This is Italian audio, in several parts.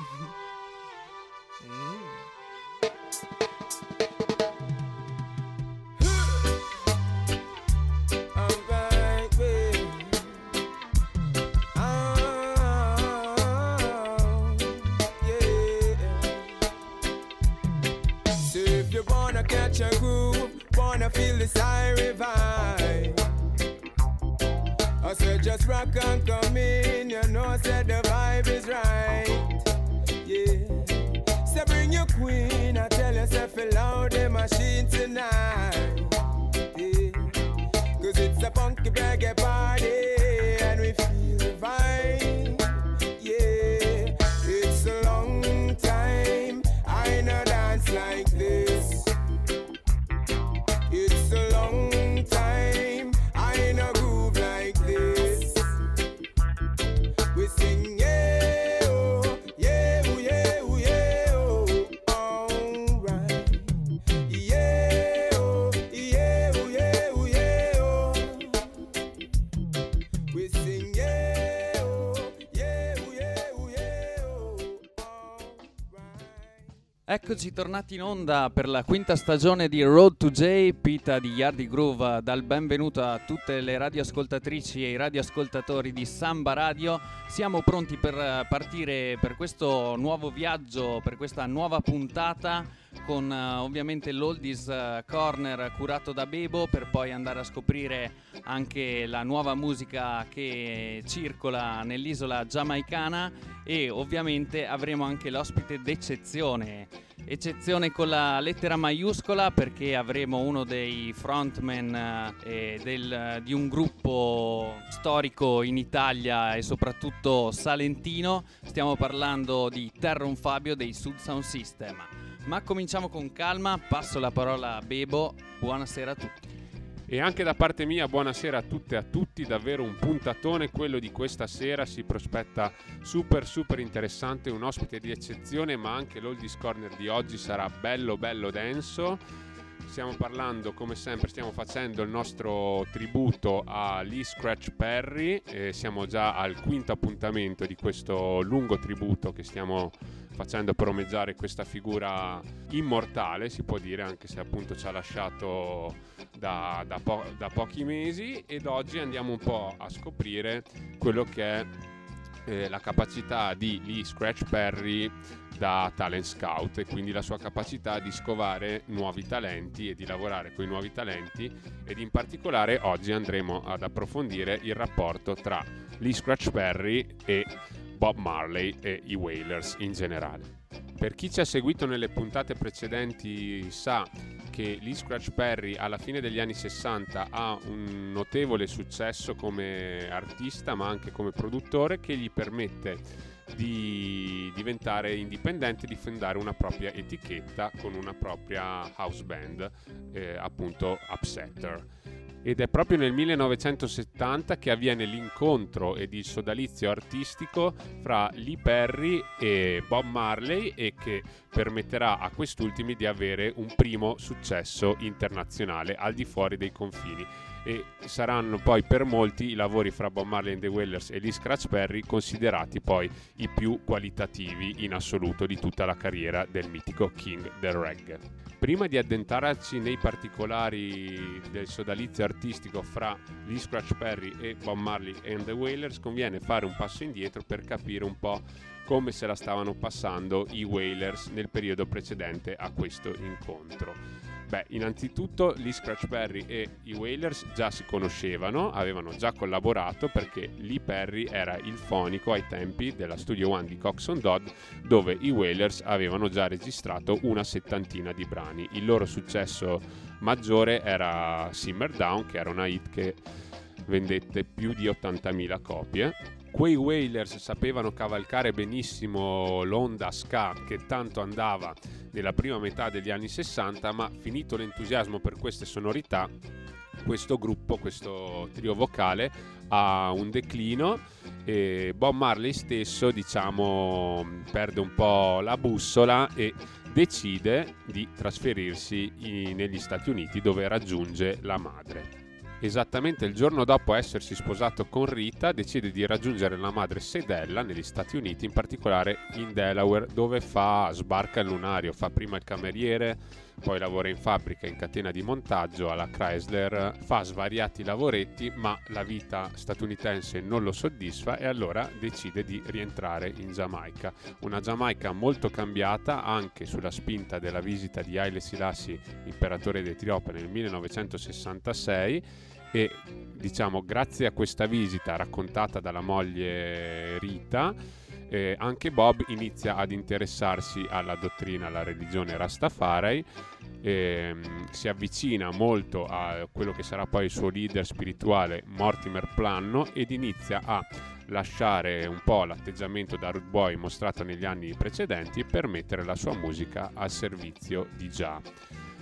Mm-hmm. Eccoci tornati in onda per la quinta stagione di Road to J, Pita di Yardi Groove. Dal benvenuto a tutte le radioascoltatrici e i radioascoltatori di Samba Radio. Siamo pronti per eh, partire per questo nuovo viaggio, per questa nuova puntata con eh, ovviamente l'Oldies eh, Corner curato da Bebo per poi andare a scoprire anche la nuova musica che circola nell'isola giamaicana e ovviamente avremo anche l'ospite d'eccezione. Eccezione con la lettera maiuscola perché avremo uno dei frontman eh, del- di un gruppo storico in Italia e soprattutto salentino. Stiamo parlando di Terron Fabio dei Sud Sound System. Ma cominciamo con calma, passo la parola a Bebo. Buonasera a tutti. E anche da parte mia, buonasera a tutte e a tutti, davvero un puntatone, quello di questa sera si prospetta super super interessante, un ospite di eccezione, ma anche l'Oldies Corner di oggi sarà bello bello denso. Stiamo parlando, come sempre, stiamo facendo il nostro tributo a Lee Scratch Perry, siamo già al quinto appuntamento di questo lungo tributo che stiamo facendo per omeggiare questa figura immortale, si può dire, anche se appunto ci ha lasciato da, da po- da pochi mesi ed oggi andiamo un po' a scoprire quello che è eh, la capacità di Lee Scratch Perry da talent scout e quindi la sua capacità di scovare nuovi talenti e di lavorare con i nuovi talenti ed in particolare oggi andremo ad approfondire il rapporto tra Lee Scratch Perry e Bob Marley e i Wailers in generale. Per chi ci ha seguito nelle puntate precedenti sa che Lee Scratch Perry alla fine degli anni 60 ha un notevole successo come artista ma anche come produttore che gli permette di diventare indipendente di fondare una propria etichetta con una propria house band, eh, appunto Upsetter. Ed è proprio nel 1970 che avviene l'incontro ed il sodalizio artistico fra Lee Perry e Bob Marley e che permetterà a quest'ultimi di avere un primo successo internazionale al di fuori dei confini e saranno poi per molti i lavori fra Bob Marley and the Wailers e Lee Scratch Perry considerati poi i più qualitativi in assoluto di tutta la carriera del mitico King del reggae. Prima di addentrarci nei particolari del sodalizio artistico fra Lee Scratch Perry e Bob Marley and the Wailers, conviene fare un passo indietro per capire un po' come se la stavano passando i Wailers nel periodo precedente a questo incontro. Beh, innanzitutto Lee Scratch Perry e i Wailers già si conoscevano, avevano già collaborato perché Lee Perry era il fonico ai tempi della Studio One di Coxon Dodd dove i Wailers avevano già registrato una settantina di brani. Il loro successo maggiore era Simmer Down, che era una hit che vendette più di 80.000 copie. Quei Wailers sapevano cavalcare benissimo l'onda ska che tanto andava nella prima metà degli anni 60, ma finito l'entusiasmo per queste sonorità, questo gruppo, questo trio vocale ha un declino e Bob Marley stesso, diciamo, perde un po' la bussola e decide di trasferirsi negli Stati Uniti dove raggiunge la madre. Esattamente il giorno dopo essersi sposato con Rita, decide di raggiungere la madre Sedella negli Stati Uniti, in particolare in Delaware, dove fa, sbarca il lunario, fa prima il cameriere, poi lavora in fabbrica in catena di montaggio alla Chrysler, fa svariati lavoretti, ma la vita statunitense non lo soddisfa e allora decide di rientrare in Giamaica. Una Giamaica molto cambiata anche sulla spinta della visita di Haile Selassie, imperatore d'Etiopia nel 1966 e diciamo grazie a questa visita raccontata dalla moglie Rita eh, anche Bob inizia ad interessarsi alla dottrina, alla religione Rastafari, eh, si avvicina molto a quello che sarà poi il suo leader spirituale Mortimer Planno ed inizia a lasciare un po' l'atteggiamento da root boy mostrato negli anni precedenti per mettere la sua musica al servizio di Jah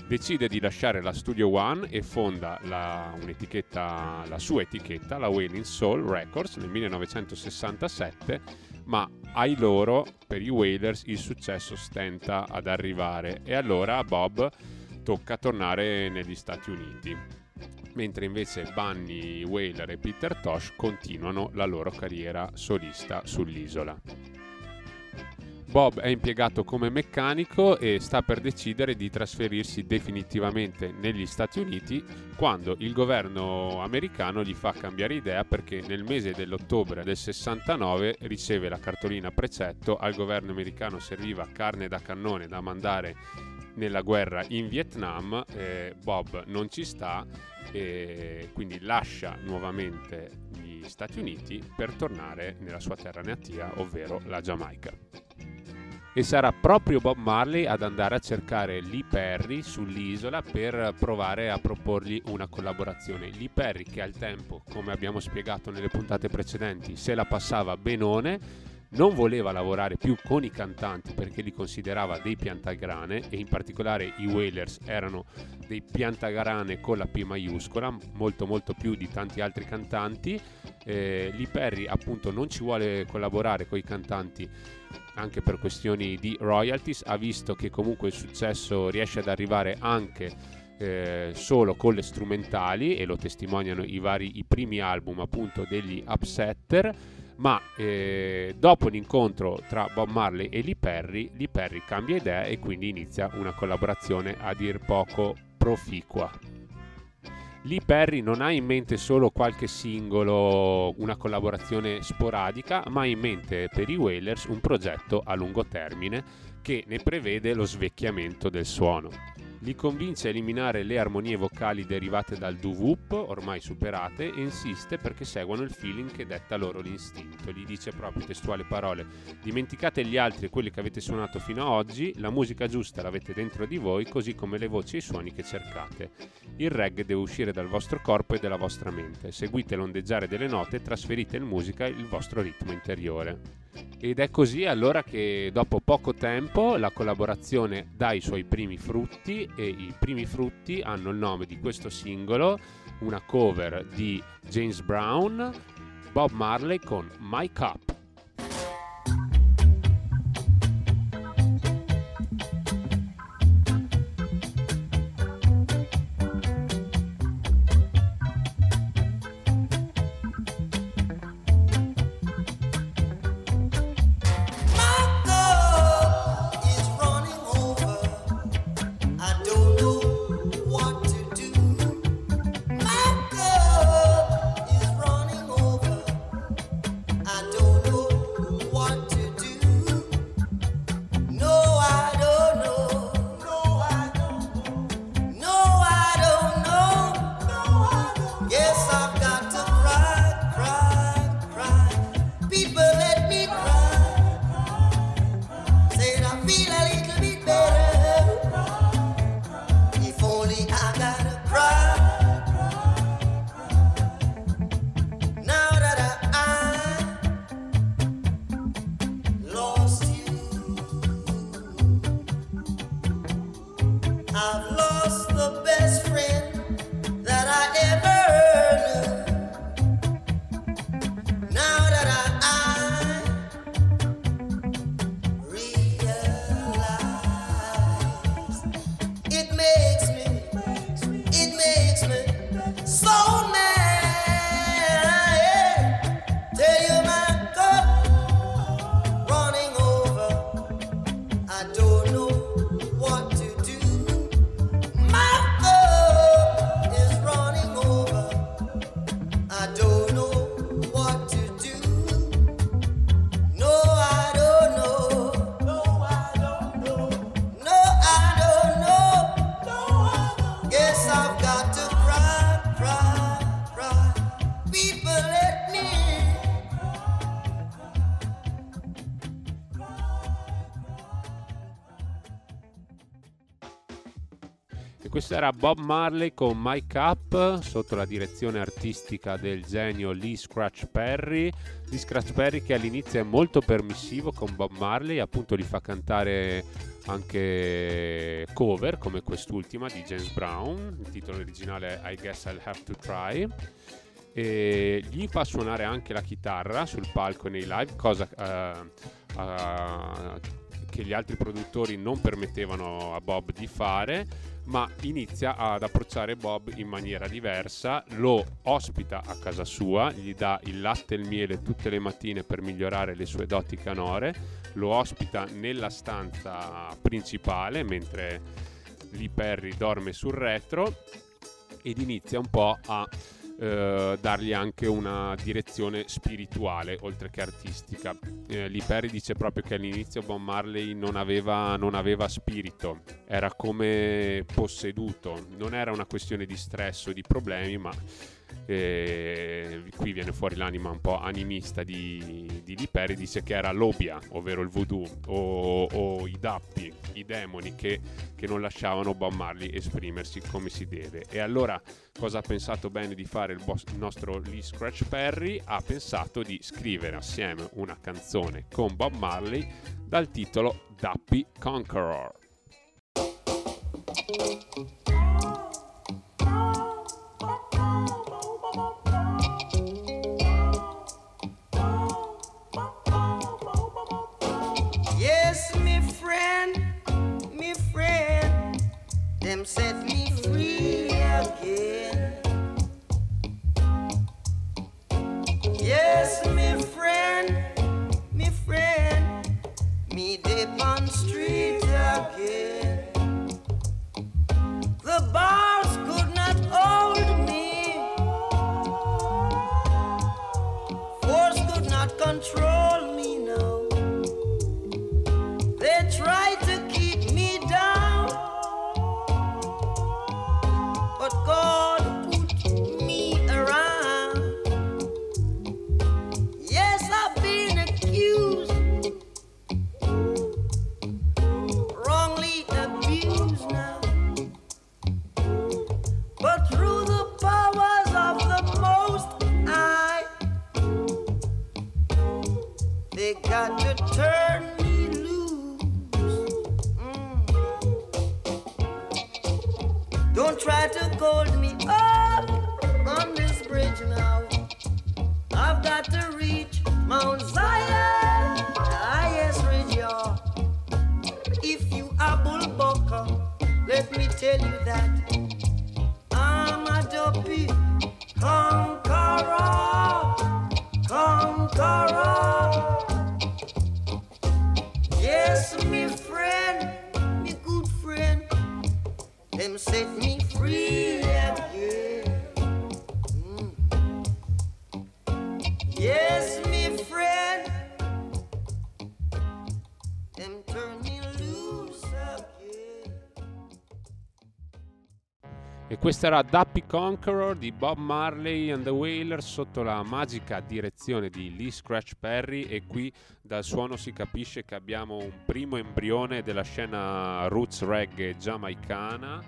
decide di lasciare la Studio One e fonda la, la sua etichetta, la Wailing Soul Records, nel 1967, ma ai loro, per i Wailers, il successo stenta ad arrivare e allora a Bob tocca tornare negli Stati Uniti mentre invece Bunny Wailer e Peter Tosh continuano la loro carriera solista sull'isola. Bob è impiegato come meccanico e sta per decidere di trasferirsi definitivamente negli Stati Uniti quando il governo americano gli fa cambiare idea perché nel mese dell'ottobre del 69 riceve la cartolina precetto al governo americano serviva carne da cannone da mandare nella guerra in Vietnam, eh, Bob non ci sta e quindi lascia nuovamente gli Stati Uniti per tornare nella sua terra natia, ovvero la Giamaica e sarà proprio Bob Marley ad andare a cercare Lee Perry sull'isola per provare a proporgli una collaborazione. Lee Perry che al tempo, come abbiamo spiegato nelle puntate precedenti, se la passava benone, non voleva lavorare più con i cantanti perché li considerava dei piantagrane e in particolare i Wailers erano dei piantagrane con la P maiuscola, molto molto più di tanti altri cantanti. Eh, Lee Perry appunto non ci vuole collaborare con i cantanti anche per questioni di royalties, ha visto che comunque il successo riesce ad arrivare anche eh, solo con le strumentali e lo testimoniano i vari i primi album appunto degli Upsetter ma eh, dopo l'incontro tra Bob Marley e Lee Perry, Lee Perry cambia idea e quindi inizia una collaborazione a dir poco proficua. Lee Perry non ha in mente solo qualche singolo, una collaborazione sporadica, ma ha in mente per i Wailers un progetto a lungo termine che ne prevede lo svecchiamento del suono li convince a eliminare le armonie vocali derivate dal doo-wop, ormai superate, e insiste perché seguano il feeling che detta loro l'istinto. Gli dice proprio testuali parole: dimenticate gli altri e quelli che avete suonato fino ad oggi, la musica giusta l'avete dentro di voi, così come le voci e i suoni che cercate. Il reggae deve uscire dal vostro corpo e dalla vostra mente. Seguite l'ondeggiare delle note e trasferite in musica il vostro ritmo interiore. Ed è così allora che dopo poco tempo la collaborazione dà i suoi primi frutti e i primi frutti hanno il nome di questo singolo, una cover di James Brown, Bob Marley con My Cup. Questo era Bob Marley con Mike Up sotto la direzione artistica del genio Lee Scratch Perry. Lee Scratch Perry che all'inizio è molto permissivo con Bob Marley, appunto gli fa cantare anche cover come quest'ultima di James Brown, il titolo originale I Guess I'll Have to Try. E gli fa suonare anche la chitarra sul palco nei live, cosa uh, uh, che gli altri produttori non permettevano a Bob di fare ma inizia ad approcciare Bob in maniera diversa, lo ospita a casa sua, gli dà il latte e il miele tutte le mattine per migliorare le sue doti canore, lo ospita nella stanza principale mentre Lee Perry dorme sul retro ed inizia un po' a eh, dargli anche una direzione spirituale oltre che artistica. Eh, Lee Perry dice proprio che all'inizio Bob Marley non aveva, non aveva spirito, era come posseduto, non era una questione di stress o di problemi, ma eh, qui viene fuori l'anima un po' animista di, di dice che era l'obia, ovvero il voodoo, o, o i dappi, i demoni che, che, non lasciavano Bob Marley esprimersi come si deve. E allora cosa ha pensato bene di fare il, boss, il nostro Lee Scratch Perry? Ha pensato di scrivere assieme una canzone con Bob Marley dal titolo Dappy Conqueror. Questa era Dappy Conqueror di Bob Marley and the Wailers sotto la magica direzione di Lee Scratch Perry e qui dal suono si capisce che abbiamo un primo embrione della scena roots reggae giamaicana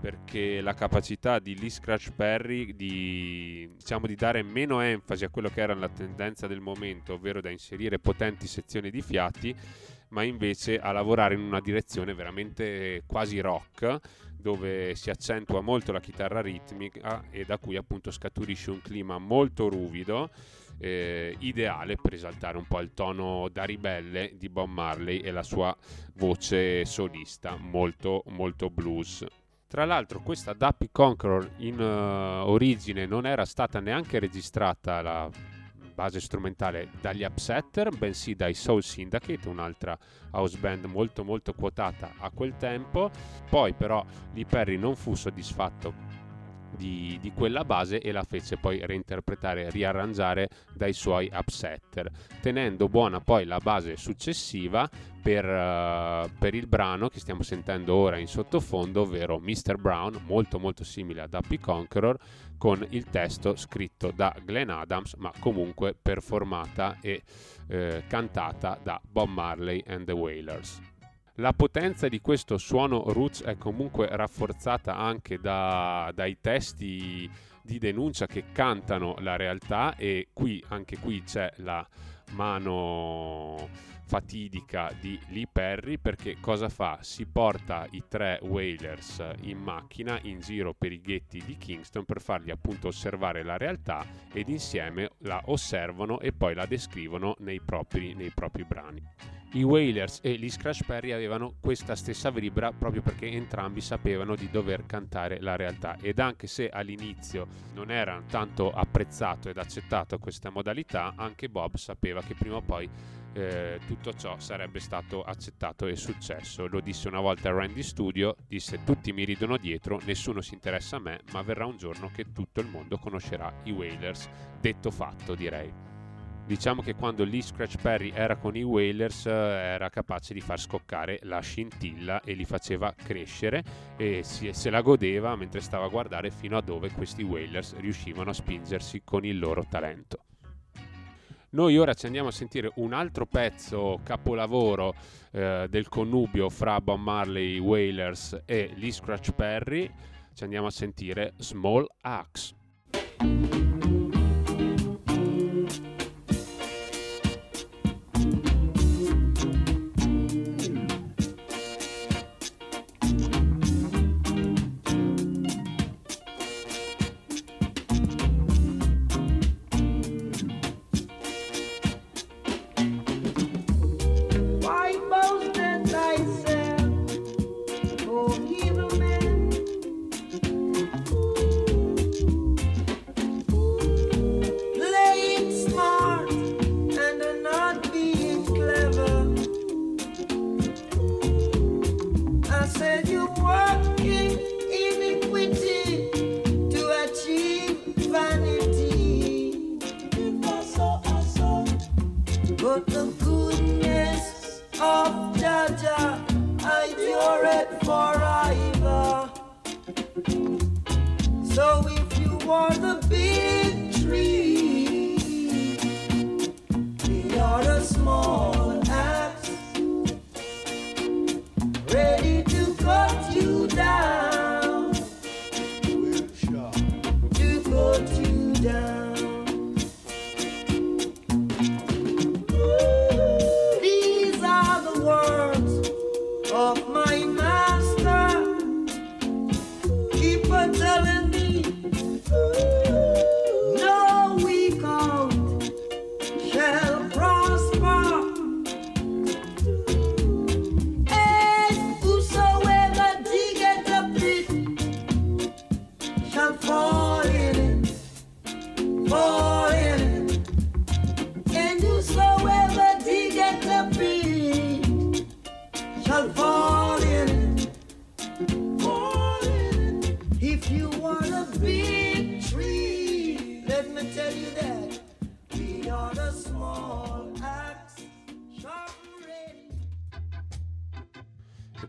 perché la capacità di Lee Scratch Perry di, diciamo, di dare meno enfasi a quello che era la tendenza del momento, ovvero da inserire potenti sezioni di fiati, ma invece a lavorare in una direzione veramente quasi rock, dove si accentua molto la chitarra ritmica e da cui appunto scaturisce un clima molto ruvido, eh, ideale per esaltare un po' il tono da ribelle di Bob Marley e la sua voce solista, molto molto blues. Tra l'altro questa Dappy Conqueror in uh, origine non era stata neanche registrata la base strumentale dagli Upsetter, bensì dai Soul Syndicate, un'altra house band molto molto quotata a quel tempo. Poi però Lee Perry non fu soddisfatto di, di, quella base e la fece poi reinterpretare, riarrangiare dai suoi upsetter, tenendo buona poi la base successiva per, uh, per, il brano che stiamo sentendo ora in sottofondo, ovvero Mr. Brown, molto molto simile ad Happy Conqueror, con il testo scritto da Glenn Adams, ma comunque performata e eh, cantata da Bob Marley and the Wailers. La potenza di questo suono roots è comunque rafforzata anche da, dai testi di denuncia che cantano la realtà e qui, anche qui c'è la mano fatidica di Lee Perry perché cosa fa? Si porta i tre Whalers in macchina in giro per i ghetti di Kingston per fargli appunto osservare la realtà ed insieme la osservano e poi la descrivono nei propri, nei propri brani. I Wailers e gli Scratch Perry avevano questa stessa vibra proprio perché entrambi sapevano di dover cantare la realtà ed anche se all'inizio non era tanto apprezzato ed accettato questa modalità, anche Bob sapeva che prima o poi eh, tutto ciò sarebbe stato accettato e successo. Lo disse una volta a Randy Studio, disse tutti mi ridono dietro, nessuno si interessa a me, ma verrà un giorno che tutto il mondo conoscerà i Wailers. Detto fatto, direi diciamo che quando Lee Scratch Perry era con i Whalers eh, era capace di far scoccare la scintilla e li faceva crescere e se la godeva mentre stava a guardare fino a dove questi Whalers riuscivano a spingersi con il loro talento. Noi ora ci andiamo a sentire un altro pezzo capolavoro eh, del connubio fra Bob Marley, Whalers e Lee Scratch Perry. Ci andiamo a sentire Small Axe.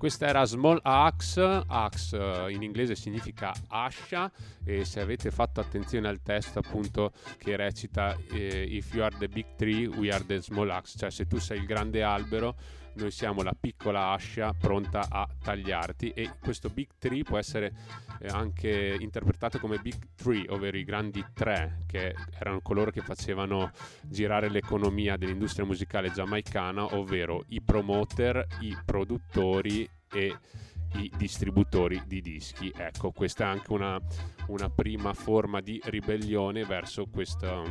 Questa era Small Axe, Axe eh, in inglese significa ascia e se avete fatto attenzione al testo appunto che recita eh, If you are the big tree, we are the small axe, cioè se tu sei il grande albero noi siamo la piccola ascia pronta a tagliarti e questo big tree può essere eh, anche interpretato come big three, ovvero i grandi tre, che erano coloro che facevano girare l'economia dell'industria musicale giamaicana, ovvero i promoter, i produttori e i distributori di dischi. Ecco, questa è anche una, una prima forma di ribellione verso questa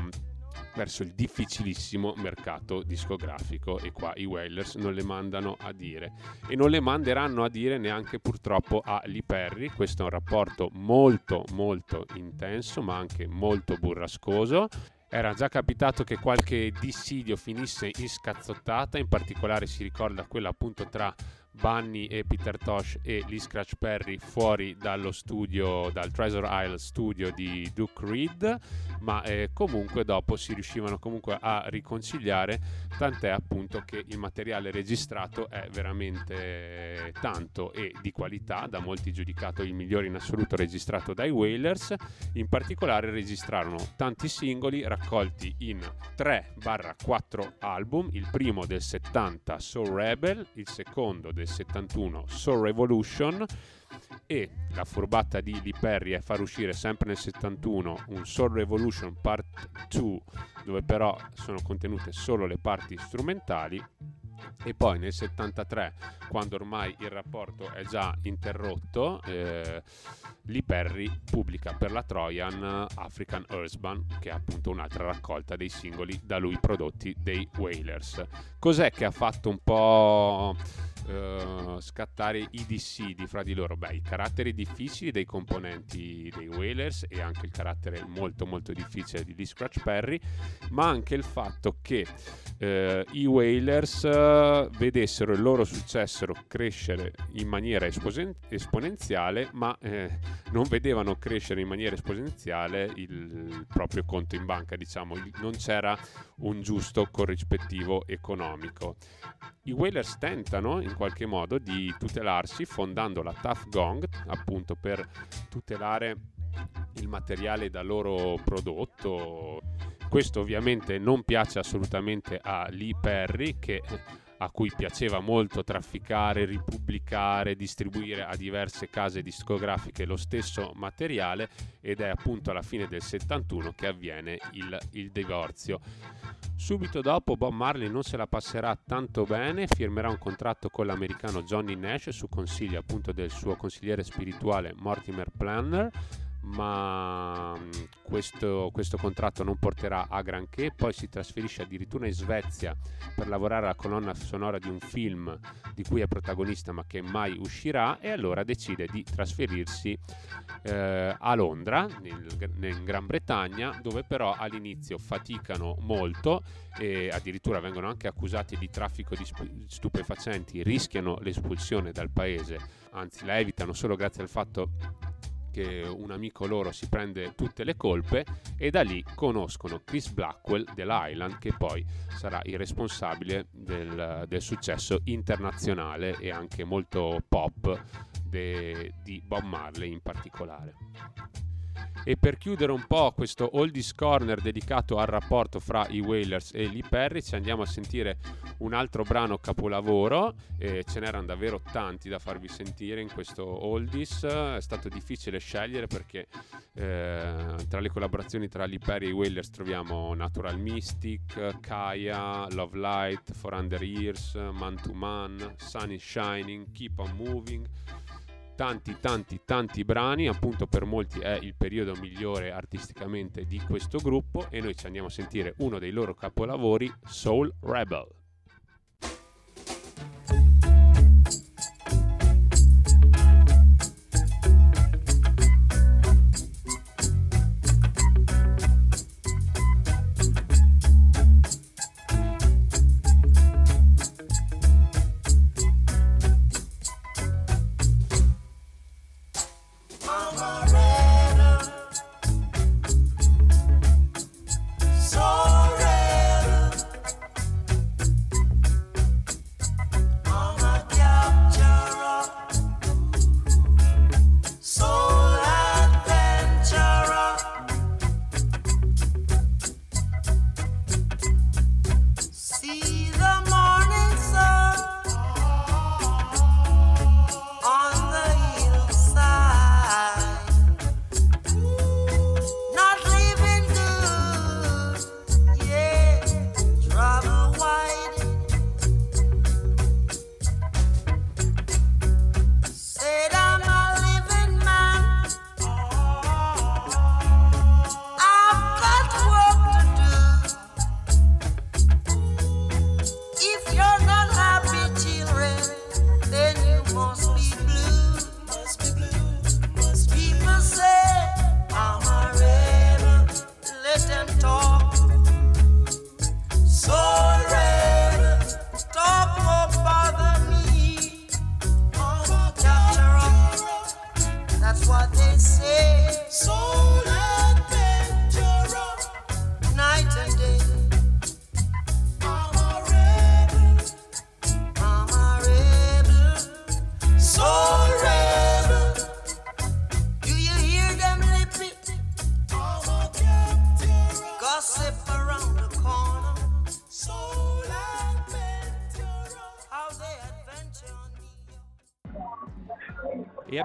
verso il difficilissimo mercato discografico e qua i Wailers non le mandano a dire. E non le manderanno a dire neanche purtroppo a Lee Perry. Questo è un rapporto molto molto intenso ma anche molto burrascoso. Era già capitato che qualche dissidio finisse in scazzottata, in particolare si ricorda quella appunto tra Bunny e Peter Tosh e Lee Scratch Perry fuori dallo studio, dal Treasure Isle studio di Duke Reed, ma eh, comunque dopo si riuscivano comunque a riconciliare, tant'è appunto che il materiale registrato è veramente tanto e di qualità, da molti giudicato il migliore in assoluto registrato dai Wailers, in particolare registrarono tanti singoli raccolti in 3-4 album, il primo del 70 Soul Rebel, il secondo del 71 Soul Revolution e la furbata di Lee Perry è far uscire sempre nel 71 un Soul Revolution Part 2 dove però sono contenute solo le parti strumentali. E poi nel 73 quando ormai il rapporto è già interrotto eh, Lee Perry pubblica per la Trojan African Earthbound che è appunto un'altra raccolta dei singoli da lui prodotti dei Wailers. Cos'è che ha fatto un po' Uh, scattare i dissidi fra di loro? Beh, i caratteri difficili dei componenti dei Whalers e anche il carattere molto molto difficile di Scratch Perry, ma anche il fatto che uh, i Whalers uh, vedessero il loro successo crescere in maniera esposen- esponenziale, ma eh, non vedevano crescere in maniera esponenziale il, proprio conto in banca, diciamo, non c'era un giusto corrispettivo economico. I Whalers tentano in qualche modo di tutelarsi fondando la Tough Gong appunto per tutelare il materiale da loro prodotto. Questo ovviamente non piace assolutamente a Lee Perry che a cui piaceva molto trafficare, ripubblicare, distribuire a diverse case discografiche lo stesso materiale ed è appunto alla fine del 71 che avviene il, il divorzio. Subito dopo Bob Marley non se la passerà tanto bene, firmerà un contratto con l'americano Johnny Nash su consiglio appunto del suo consigliere spirituale Mortimer Planner ma mm, questo, questo, contratto non porterà a granché, poi si trasferisce addirittura in Svezia per lavorare alla colonna sonora di un film di cui è protagonista ma che mai uscirà. E allora decide di trasferirsi eh, a Londra, nel, in Gran Bretagna, dove però all'inizio faticano molto e addirittura vengono anche accusati di traffico di stupefacenti, rischiano l'espulsione dal paese, anzi la evitano solo grazie al fatto che un amico loro si prende tutte le colpe e da lì conoscono Chris Blackwell dell'Island che poi sarà il responsabile del, del successo internazionale e anche molto pop de, di Bob Marley in particolare. E per chiudere un po' questo Oldies Corner dedicato al rapporto fra i Wailers e Lee Perry, ci andiamo a sentire un altro brano capolavoro. E ce n'erano davvero tanti da farvi sentire in questo Oldies. È stato difficile scegliere perché eh, tra le collaborazioni tra Lee Perry e i Wailers troviamo Natural Mystic, Kaya, Love Light, For Under Years, Man to Man, Sun is Shining, Keep on Moving tanti tanti tanti brani, appunto per molti è il periodo migliore artisticamente di questo gruppo e noi ci andiamo a sentire uno dei loro capolavori, Soul Rebel.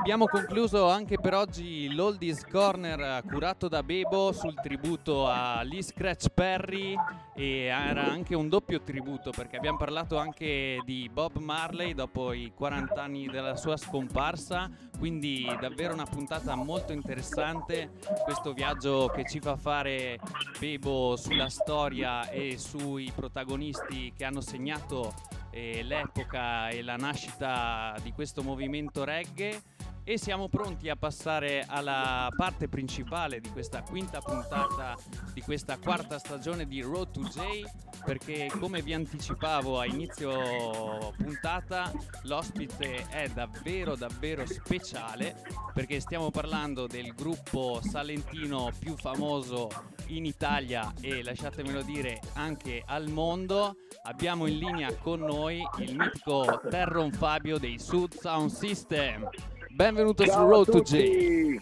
Abbiamo concluso anche per oggi l'Oldies Corner curato da Bebo sul tributo a Lee Scratch Perry e era anche un doppio tributo perché abbiamo parlato anche di Bob Marley dopo i 40 anni della sua scomparsa, quindi davvero una puntata molto interessante, questo viaggio che ci fa fare Bebo sulla storia e sui protagonisti che hanno segnato eh, l'epoca e la nascita di questo movimento reggae e siamo pronti a passare alla parte principale di questa quinta puntata di questa quarta stagione di Road to J perché come vi anticipavo a inizio puntata l'ospite è davvero davvero speciale perché stiamo parlando del gruppo salentino più famoso in Italia e lasciatemelo dire anche al mondo. Abbiamo in linea con noi il mitico Terron Fabio dei Sud Sound System Benvenuto Ciao su Road to J.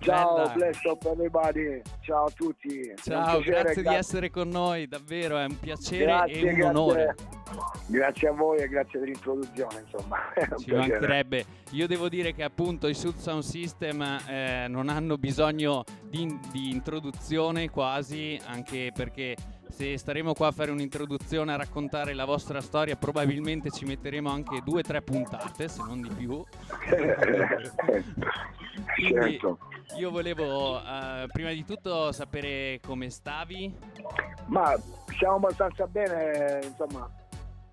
Ciao, bless up everybody. Ciao a tutti. Ciao, piacere, grazie di essere con noi, davvero è un piacere grazie, e un grazie. onore. Grazie a voi e grazie dell'introduzione, insomma. Ci mancherebbe. Io devo dire che appunto i Sud Sound System eh, non hanno bisogno di, di introduzione quasi, anche perché se staremo qua a fare un'introduzione a raccontare la vostra storia probabilmente ci metteremo anche due o tre puntate, se non di più. Quindi certo. io volevo eh, prima di tutto sapere come stavi. Ma siamo abbastanza bene, insomma,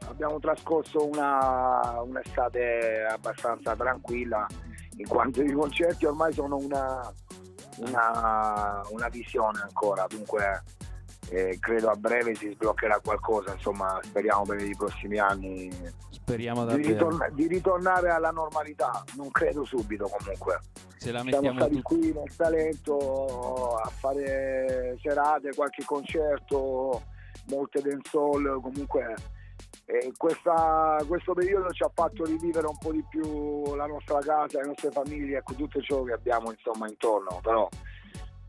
abbiamo trascorso una, un'estate abbastanza tranquilla, in quanto i concerti ormai sono una, una, una visione ancora, dunque eh, credo a breve si sbloccherà qualcosa, insomma, speriamo per i prossimi anni Speriamo di, ritorn- di ritornare alla normalità, non credo subito comunque. Ce la Siamo stati tutti. qui nel Salento a fare serate, qualche concerto, molte dancehall, comunque eh, questa- questo periodo ci ha fatto rivivere un po' di più la nostra casa, le nostre famiglie, ecco tutto ciò che abbiamo insomma intorno, però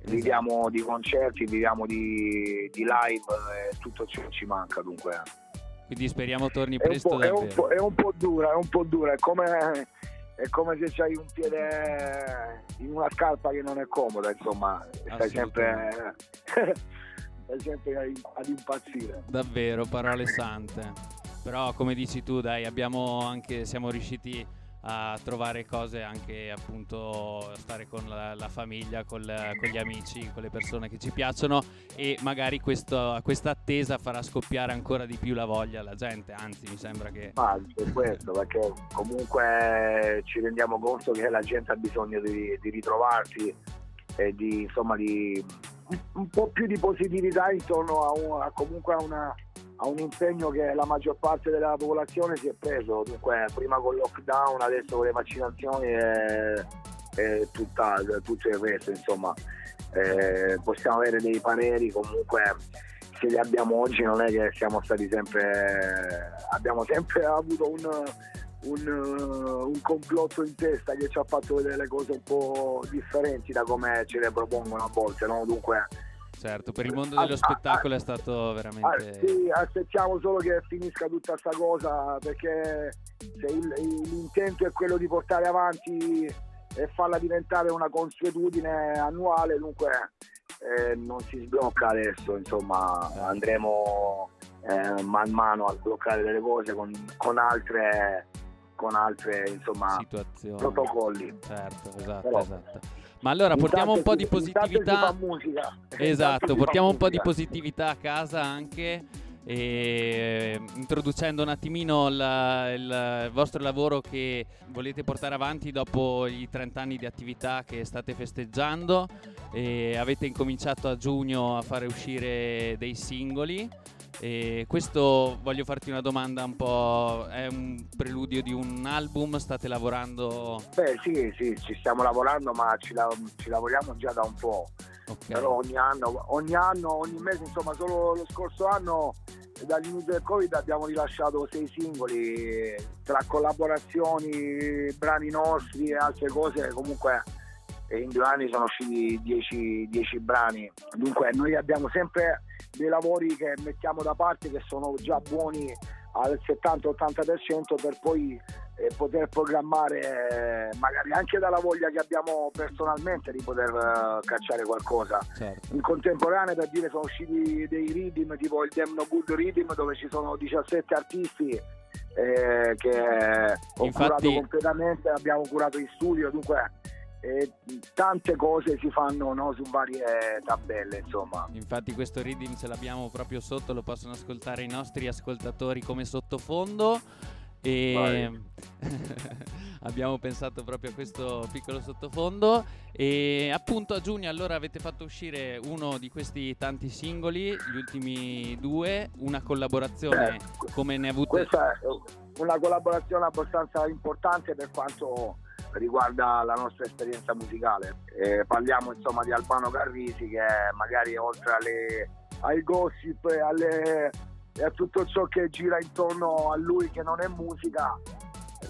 viviamo di concerti, viviamo di, di live e tutto ciò ci manca dunque. Quindi speriamo torni È un, presto po', è, un davvero. po', è un po' dura, è un po' dura, è come, è come se c'hai un piede in una scarpa che non è comoda, insomma, stai sempre, stai sempre ad impazzire. Davvero, parole sante. Però come dici tu, dai, abbiamo anche, siamo riusciti a trovare cose anche appunto stare con la, la famiglia, col- con gli amici, con le persone che ci piacciono e magari questa attesa farà scoppiare ancora di più la voglia alla gente, anzi mi sembra che Ma è questo, perché comunque ci rendiamo conto che la gente ha bisogno di, di ritrovarsi e di, insomma, di un po' più di positività intorno a, un- a comunque a, una- a un impegno che la maggior parte della popolazione si è preso. Dunque, prima con il lockdown, adesso con le vaccinazioni e, e tutta- tutto il resto, insomma. Eh, possiamo avere dei pareri comunque se li abbiamo oggi non è che siamo stati sempre abbiamo sempre avuto un, un, un complotto in testa che ci ha fatto vedere le cose un po' differenti da come ce le propongono a volte no? dunque certo, per il mondo Ah, dello ah, spettacolo è stato ah, veramente... sì, aspettiamo solo che finisca tutta sta cosa perché se il- l'intento è quello di portare avanti e farla diventare una consuetudine annuale dunque eh, non si sblocca adesso insomma andremo eh, man mano a sbloccare delle cose con, con altre con altre insomma protocolli. Certo, esatto, Però- esatto. Ma allora portiamo un po' di positività. Esatto, portiamo un po' di positività a casa anche e introducendo un attimino la- il vostro lavoro che volete portare avanti dopo i 30 anni di attività che state festeggiando. E avete incominciato a giugno a fare uscire dei singoli e questo voglio farti una domanda un po' è un preludio di un album? State lavorando? Beh sì, sì, ci stiamo lavorando ma ci, la- ci lavoriamo già da un po'. ok. Però ogni anno, ogni anno, ogni mese, insomma solo lo scorso anno dall'inizio del Covid abbiamo rilasciato sei singoli tra collaborazioni, brani nostri e altre cose, comunque in due anni sono usciti 10, 10 brani, dunque noi abbiamo sempre dei lavori che mettiamo da parte che sono già buoni al 70-80% per poi e poter programmare eh, magari anche dalla voglia che abbiamo personalmente di poter eh, cacciare qualcosa. Certo. In contemporanea per dire sono usciti dei rhythm tipo il Demno Good Rhythm dove ci sono 17 artisti eh, che ho Infatti- curato completamente, abbiamo curato in studio, dunque eh, tante cose si fanno no, su varie tabelle insomma. Infatti questo reading ce l'abbiamo proprio sotto, lo possono ascoltare i nostri ascoltatori come sottofondo. E abbiamo pensato proprio a questo piccolo sottofondo. E appunto a giugno allora avete fatto uscire uno di questi tanti singoli, gli ultimi due, una collaborazione Eh, come ne ha avute Questa è una collaborazione abbastanza importante per quanto riguarda la nostra esperienza musicale. Eh, parliamo insomma di Albano Carrisi che magari oltre alle- ai gossip e, alle- e a tutto ciò che gira intorno a lui che non è musica,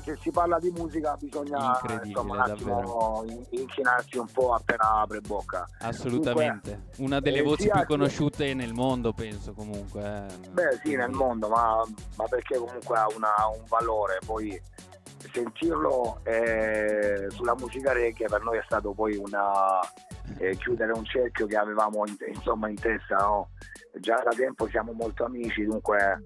se si parla di musica bisogna insomma, un attimo in- inchinarsi un po' appena apre bocca. assolutamente, una delle eh, voci più che- conosciute nel mondo penso comunque. eh. Beh sì, nel mondo, ma, ma perché comunque ha, una- un valore, poi sentirlo eh, sulla musica reggae per noi è stato poi una eh, chiudere un cerchio che avevamo in, insomma in testa, no? già da tempo siamo molto amici, dunque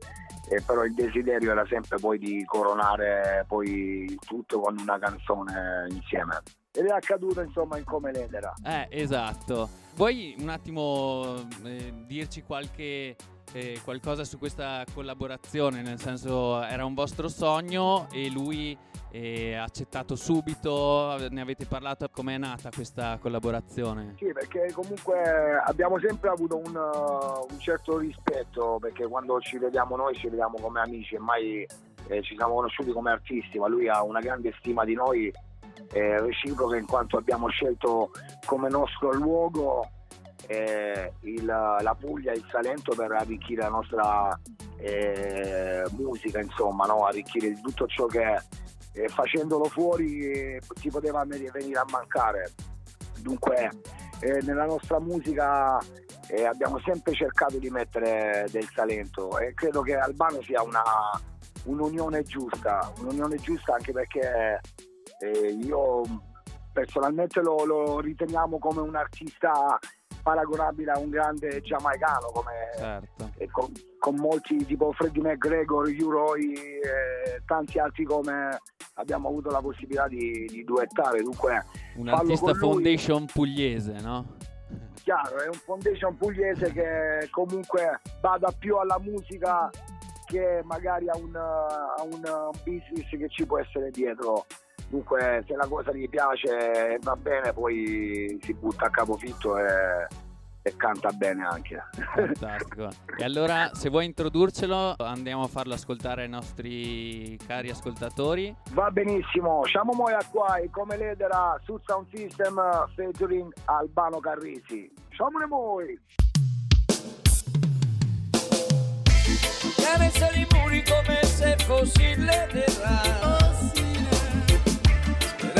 eh, però il desiderio era sempre poi di coronare poi tutto con una canzone insieme. Ed è accaduto insomma in come l'edera. Eh, esatto. Vuoi un attimo eh, dirci qualche eh, qualcosa su questa collaborazione? Nel senso, era un vostro sogno e lui eh, ha accettato subito. Ne avete parlato? Com'è nata questa collaborazione? Sì, perché comunque abbiamo sempre avuto un, uh, un certo rispetto, perché quando ci vediamo noi ci vediamo come amici e mai eh, ci siamo conosciuti come artisti, ma lui ha una grande stima di noi, eh, reciproca in quanto abbiamo scelto come nostro luogo eh, il- la Puglia e il Salento per arricchire la nostra eh, musica, insomma, no? arricchire tutto ciò che eh, facendolo fuori eh, ti poteva venire a mancare. Dunque eh, nella nostra musica eh, abbiamo sempre cercato di mettere del talento e credo che Albano sia una, un'unione giusta, un'unione giusta anche perché io personalmente lo, lo riteniamo come un artista paragonabile a un grande giamaicano come Certo. e con, con molti tipo Freddie McGregor, Uroi e tanti altri come abbiamo avuto la possibilità di, di duettare dunque Un artista con lui. foundation pugliese, no? chiaro, è un foundation pugliese che comunque bada più alla musica che magari a un, a un business che ci può essere dietro. Dunque, se la cosa gli piace e va bene, poi si butta a capofitto e, e canta bene anche. Fantastico. E allora, se vuoi introdurcelo, andiamo a farlo ascoltare ai nostri cari ascoltatori. Va benissimo, siamo moi a qua e come l'edera su Sound System featuring Albano Carrisi. Siamo noi! Cavezza di muri come se fossi l'edera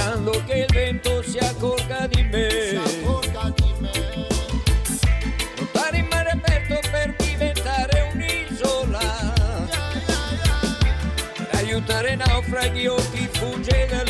Sperando che il vento si accorga di me Nuotare in mare aperto per diventare un'isola Per aiutare naufraghi o chi fugge da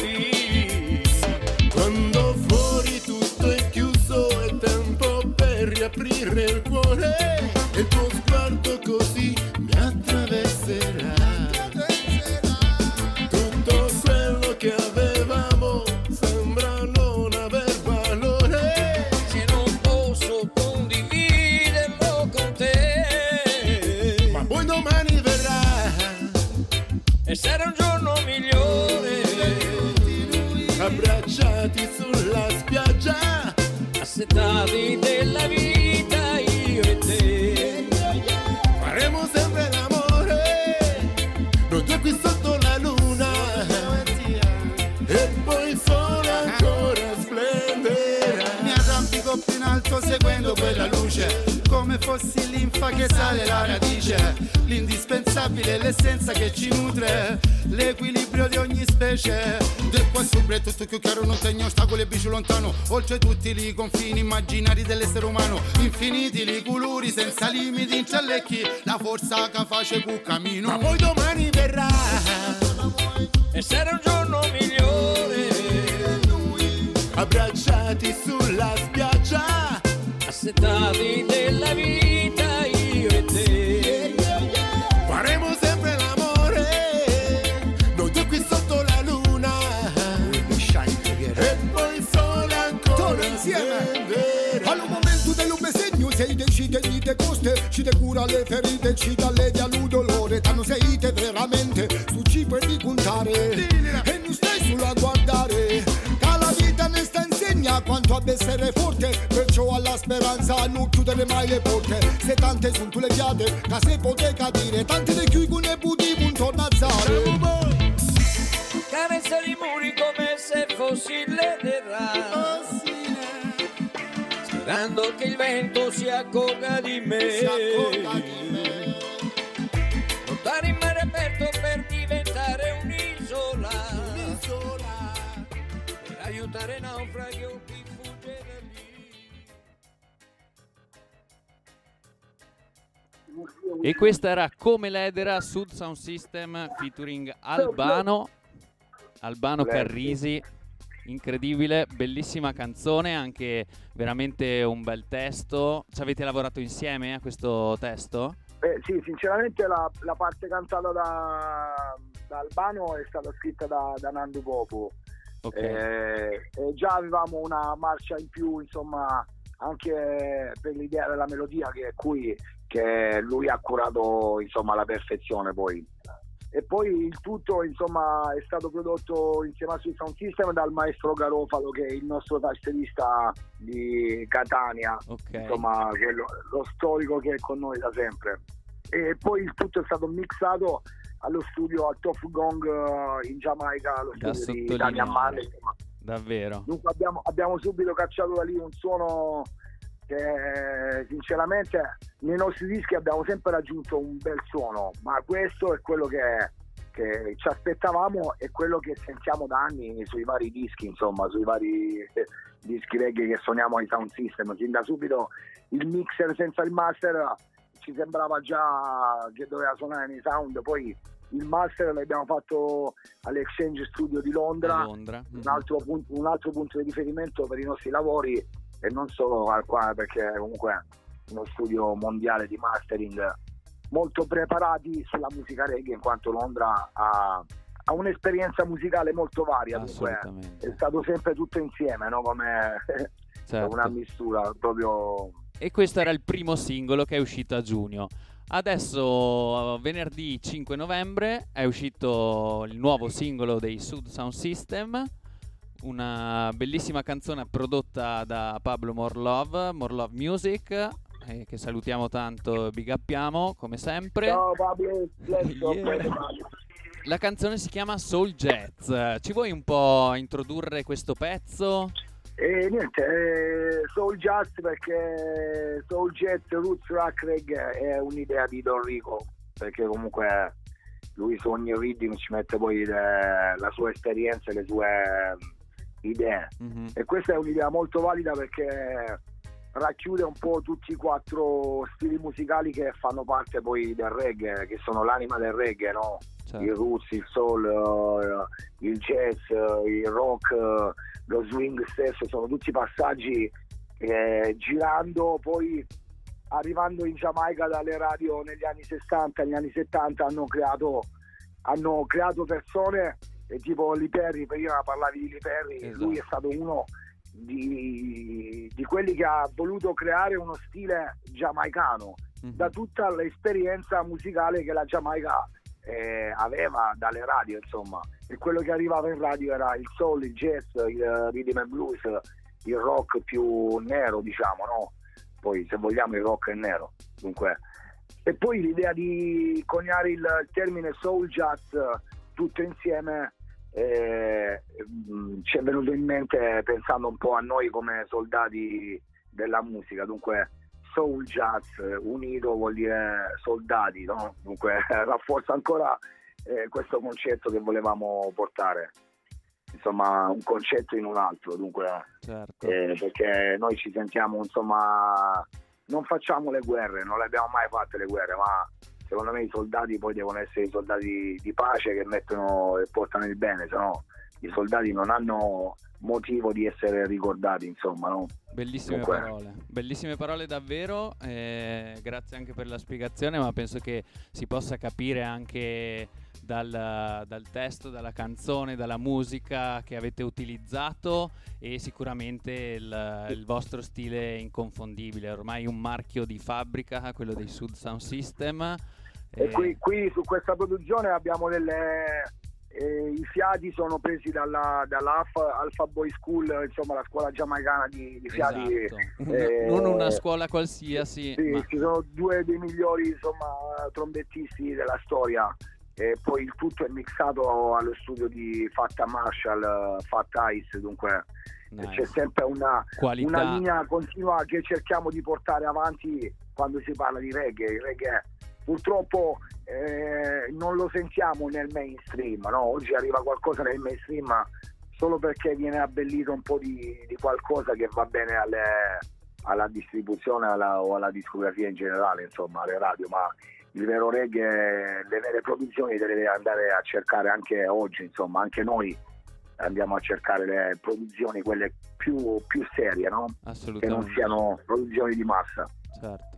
vida. Linfa che sale la radice L'indispensabile è l'essenza che ci nutre L'equilibrio di ogni specie. Del qua sopra è tutto più chiaro Non tengo ostacoli e bici lontano Oltre tutti i confini immaginari dell'essere umano. Infiniti li colori senza limiti Incellecchi la forza che face cammino Ma poi domani verrà, e sarà un giorno migliore. Abbracciati sulla spiaggia Assettati della te cura le ferite, ci allevia il dolore Tanto sei te veramente su cibo e di contare E non stai solo a guardare Che la vita ne sta insegna quanto ad essere forte. Perciò alla speranza non chiudere mai le porte. Se tante sono tu le fiate, che se pote capire Tante le chiudono e butti un torno Sperando che il vento si accorga di me. Si accorga di me. Lottare in mare aperto per diventare un'isola. Per aiutare naufraghi o chi fugge da lì. E questa era Come l'Edera Sud Sound System featuring Albano, Albano Carrisi. Incredibile, bellissima canzone, anche veramente un bel testo. Ci avete lavorato insieme a questo testo? Eh, sì, sinceramente la, la parte cantata da, da Albano è stata scritta da, da Nando Popo. Ok. Eh, e già avevamo una marcia in più, insomma, anche per l'idea della melodia che è qui, che lui ha curato insomma alla perfezione poi. E poi il tutto insomma è stato prodotto insieme a Sweet Sound System dal maestro Garofalo che è il nostro tastierista di Catania, Ok. insomma quello- lo storico che è con noi da sempre. E poi il tutto è stato mixato allo studio al Top Gong eh, in Giamaica, allo Da studio di. Daniel Marley. Davvero. Dunque abbiamo, abbiamo subito cacciato da lì un suono che sinceramente nei nostri dischi abbiamo sempre raggiunto un bel suono, ma questo è quello che, che ci aspettavamo e quello che sentiamo da anni sui vari dischi, insomma, sui vari eh, dischi reggae che suoniamo ai sound system. Sin da subito il mixer senza il master ci sembrava già che doveva suonare nei sound, poi il master l'abbiamo fatto all'Exchange Studio di Londra Londra. Mhm. un altro, punto, un altro punto di riferimento per i nostri lavori e non solo qua perché comunque uno studio mondiale di mastering molto preparati sulla musica reggae in quanto Londra ha, ha un'esperienza musicale molto varia dunque è stato sempre tutto insieme no? come Certo. una mistura proprio E questo era il primo singolo che è uscito a giugno. Adesso, venerdì 5 novembre, è uscito il nuovo singolo dei Sud Sound System, una bellissima canzone prodotta da Pablo Morlov, Morlov Music, eh, che salutiamo tanto big uppiamo come sempre. ciao Pablo Yeah. La canzone si chiama Soul Jazz. Ci vuoi un po' introdurre questo pezzo? E niente, eh, Soul Jazz perché Soul Jazz Roots Rock Reggae è un'idea di Don Rico, perché comunque lui su ogni rhythm ci mette poi le- la sua esperienza e le sue eh, idee. Mhm. E questa è un'idea molto valida perché racchiude un po' tutti i quattro stili musicali che fanno parte poi del reggae, che sono l'anima del reggae, no? Certo. il roots, il soul, eh, il jazz, eh, il rock, eh, lo swing stesso, sono tutti passaggi che girando poi arrivando in Giamaica dalle radio negli anni 60, negli anni 70 hanno creato, hanno creato persone e tipo Lee Perry, prima parlavi di Lee Perry, Esatto. lui è stato uno di, di quelli che ha voluto creare uno stile giamaicano Mhm. da tutta l'esperienza musicale che la Giamaica eh, aveva dalle radio, insomma. E quello che arrivava in radio era il soul, il jazz, il rhythm and blues, il rock più nero, diciamo, no? Poi se vogliamo il rock è nero. Dunque. E poi l'idea di coniare il termine soul jazz tutto insieme eh, ci è venuto in mente pensando un po' a noi come soldati della musica. Dunque soul jazz unito vuol dire soldati, no? Dunque rafforza ancora eh, questo concetto che volevamo portare. Insomma, un concetto in un altro, dunque, Certo. eh, perché noi ci sentiamo, insomma, non facciamo le guerre, non le abbiamo mai fatte le guerre, ma secondo me i soldati poi devono essere i soldati di pace che mettono e portano il bene, se no i soldati non hanno motivo di essere ricordati, insomma, no? Bellissime Dunque- parole, bellissime parole davvero, eh, grazie anche per la spiegazione, ma penso che si possa capire anche dal, dal testo, dalla canzone, dalla musica che avete utilizzato e sicuramente il, il vostro stile è inconfondibile, ormai un marchio di fabbrica, quello dei Sud Sound System. E eh, qui, qui su questa produzione abbiamo delle... eh, I fiati sono presi dalla, dalla Alpha, Boy School, insomma la scuola giamaicana di, di fiati. esatto. Eh, non una scuola qualsiasi, Sì, ma ci sono due dei migliori insomma, trombettisti della storia e poi il tutto è mixato allo studio di Fatta Marshall, eh, Fat Ice, dunque nice. c'è sempre una, una linea continua che cerchiamo di portare avanti quando si parla di reggae. Il reggae purtroppo eh, non lo sentiamo nel mainstream, no? oggi arriva qualcosa nel mainstream ma solo perché viene abbellito un po' di, di qualcosa che va bene alle- alla distribuzione alla- o alla discografia in generale, insomma, alle radio, ma il vero reggae, le vere produzioni le deve andare a cercare anche oggi, insomma, anche noi andiamo a cercare le produzioni quelle più, più serie, no? che non siano produzioni di massa. Certo.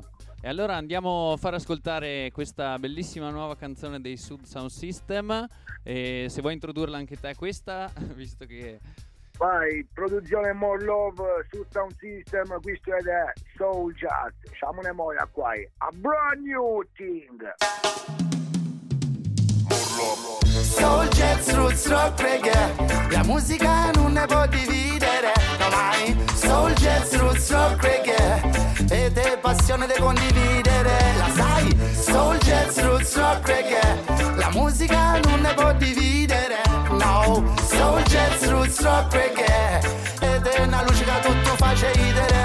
E allora andiamo a far ascoltare questa bellissima nuova canzone dei Sud Sound System. E se vuoi introdurla anche te questa, visto che Vai, produzione More Love su Sound System, questo è the Soul Jazz. Siamo ne moia qua, a brand new thing. Soul jazz, roots, rock, reggae. La musica non ne può dividere. No mai Soul jazz, roots, rock, reggae. Ed è passione da condividere. La sai Soul jazz, roots, rock, reggae. La musica non ne può dividere. No Soul jazz, roots, rock, reggae. Ed è una luce che tutto fa ridere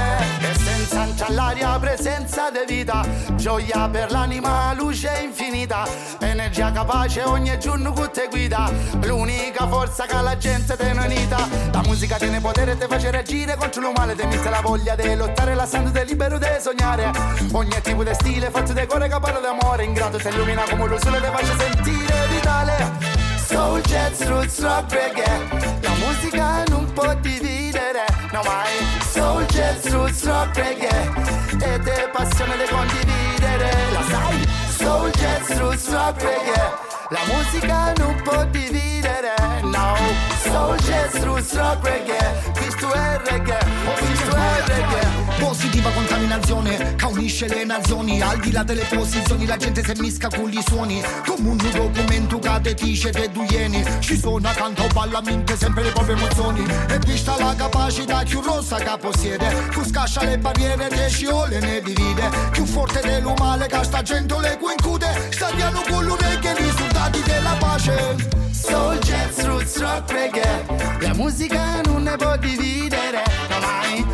senza all'aria presenza di vita Gioia per l'anima, luce infinita Energia capace ogni giorno che te guida. L'unica forza che la gente te unita. La musica tiene potere e te face reagire contro il male Te mette la voglia di lottare, la santo te libero di sognare. Ogni tipo di stile fatto di cuore che parla d'amore In grado te illumina come lo sole te face sentire vitale Soul, jazz, roots, rock, reggae. La musica non può dividere, no mai Soul, jazz, roots, rock, reggae. Ed è passione da condividere. La sai? Soul, jazz, roots, rock, reggae. La musica non può dividere, no. Soul, jazz, roots, rock, reggae. Questo è reggae, questo è reggae Positiva contaminazione che unisce le nazioni. Al di là delle posizioni la gente si misca con gli suoni. Come un documento che te dice te due ieni Ci sono accanto balla mente sempre le proprie emozioni. E vista la capacità più rossa che possiede. Tu scascia le barriere te sciole ne divide. Più forte dell'umale che sta gente le incute. Sta piano con l'orecchie i risultati della pace. Soul, jazz, roots, rock, reggae. La musica non ne può dividere, no mai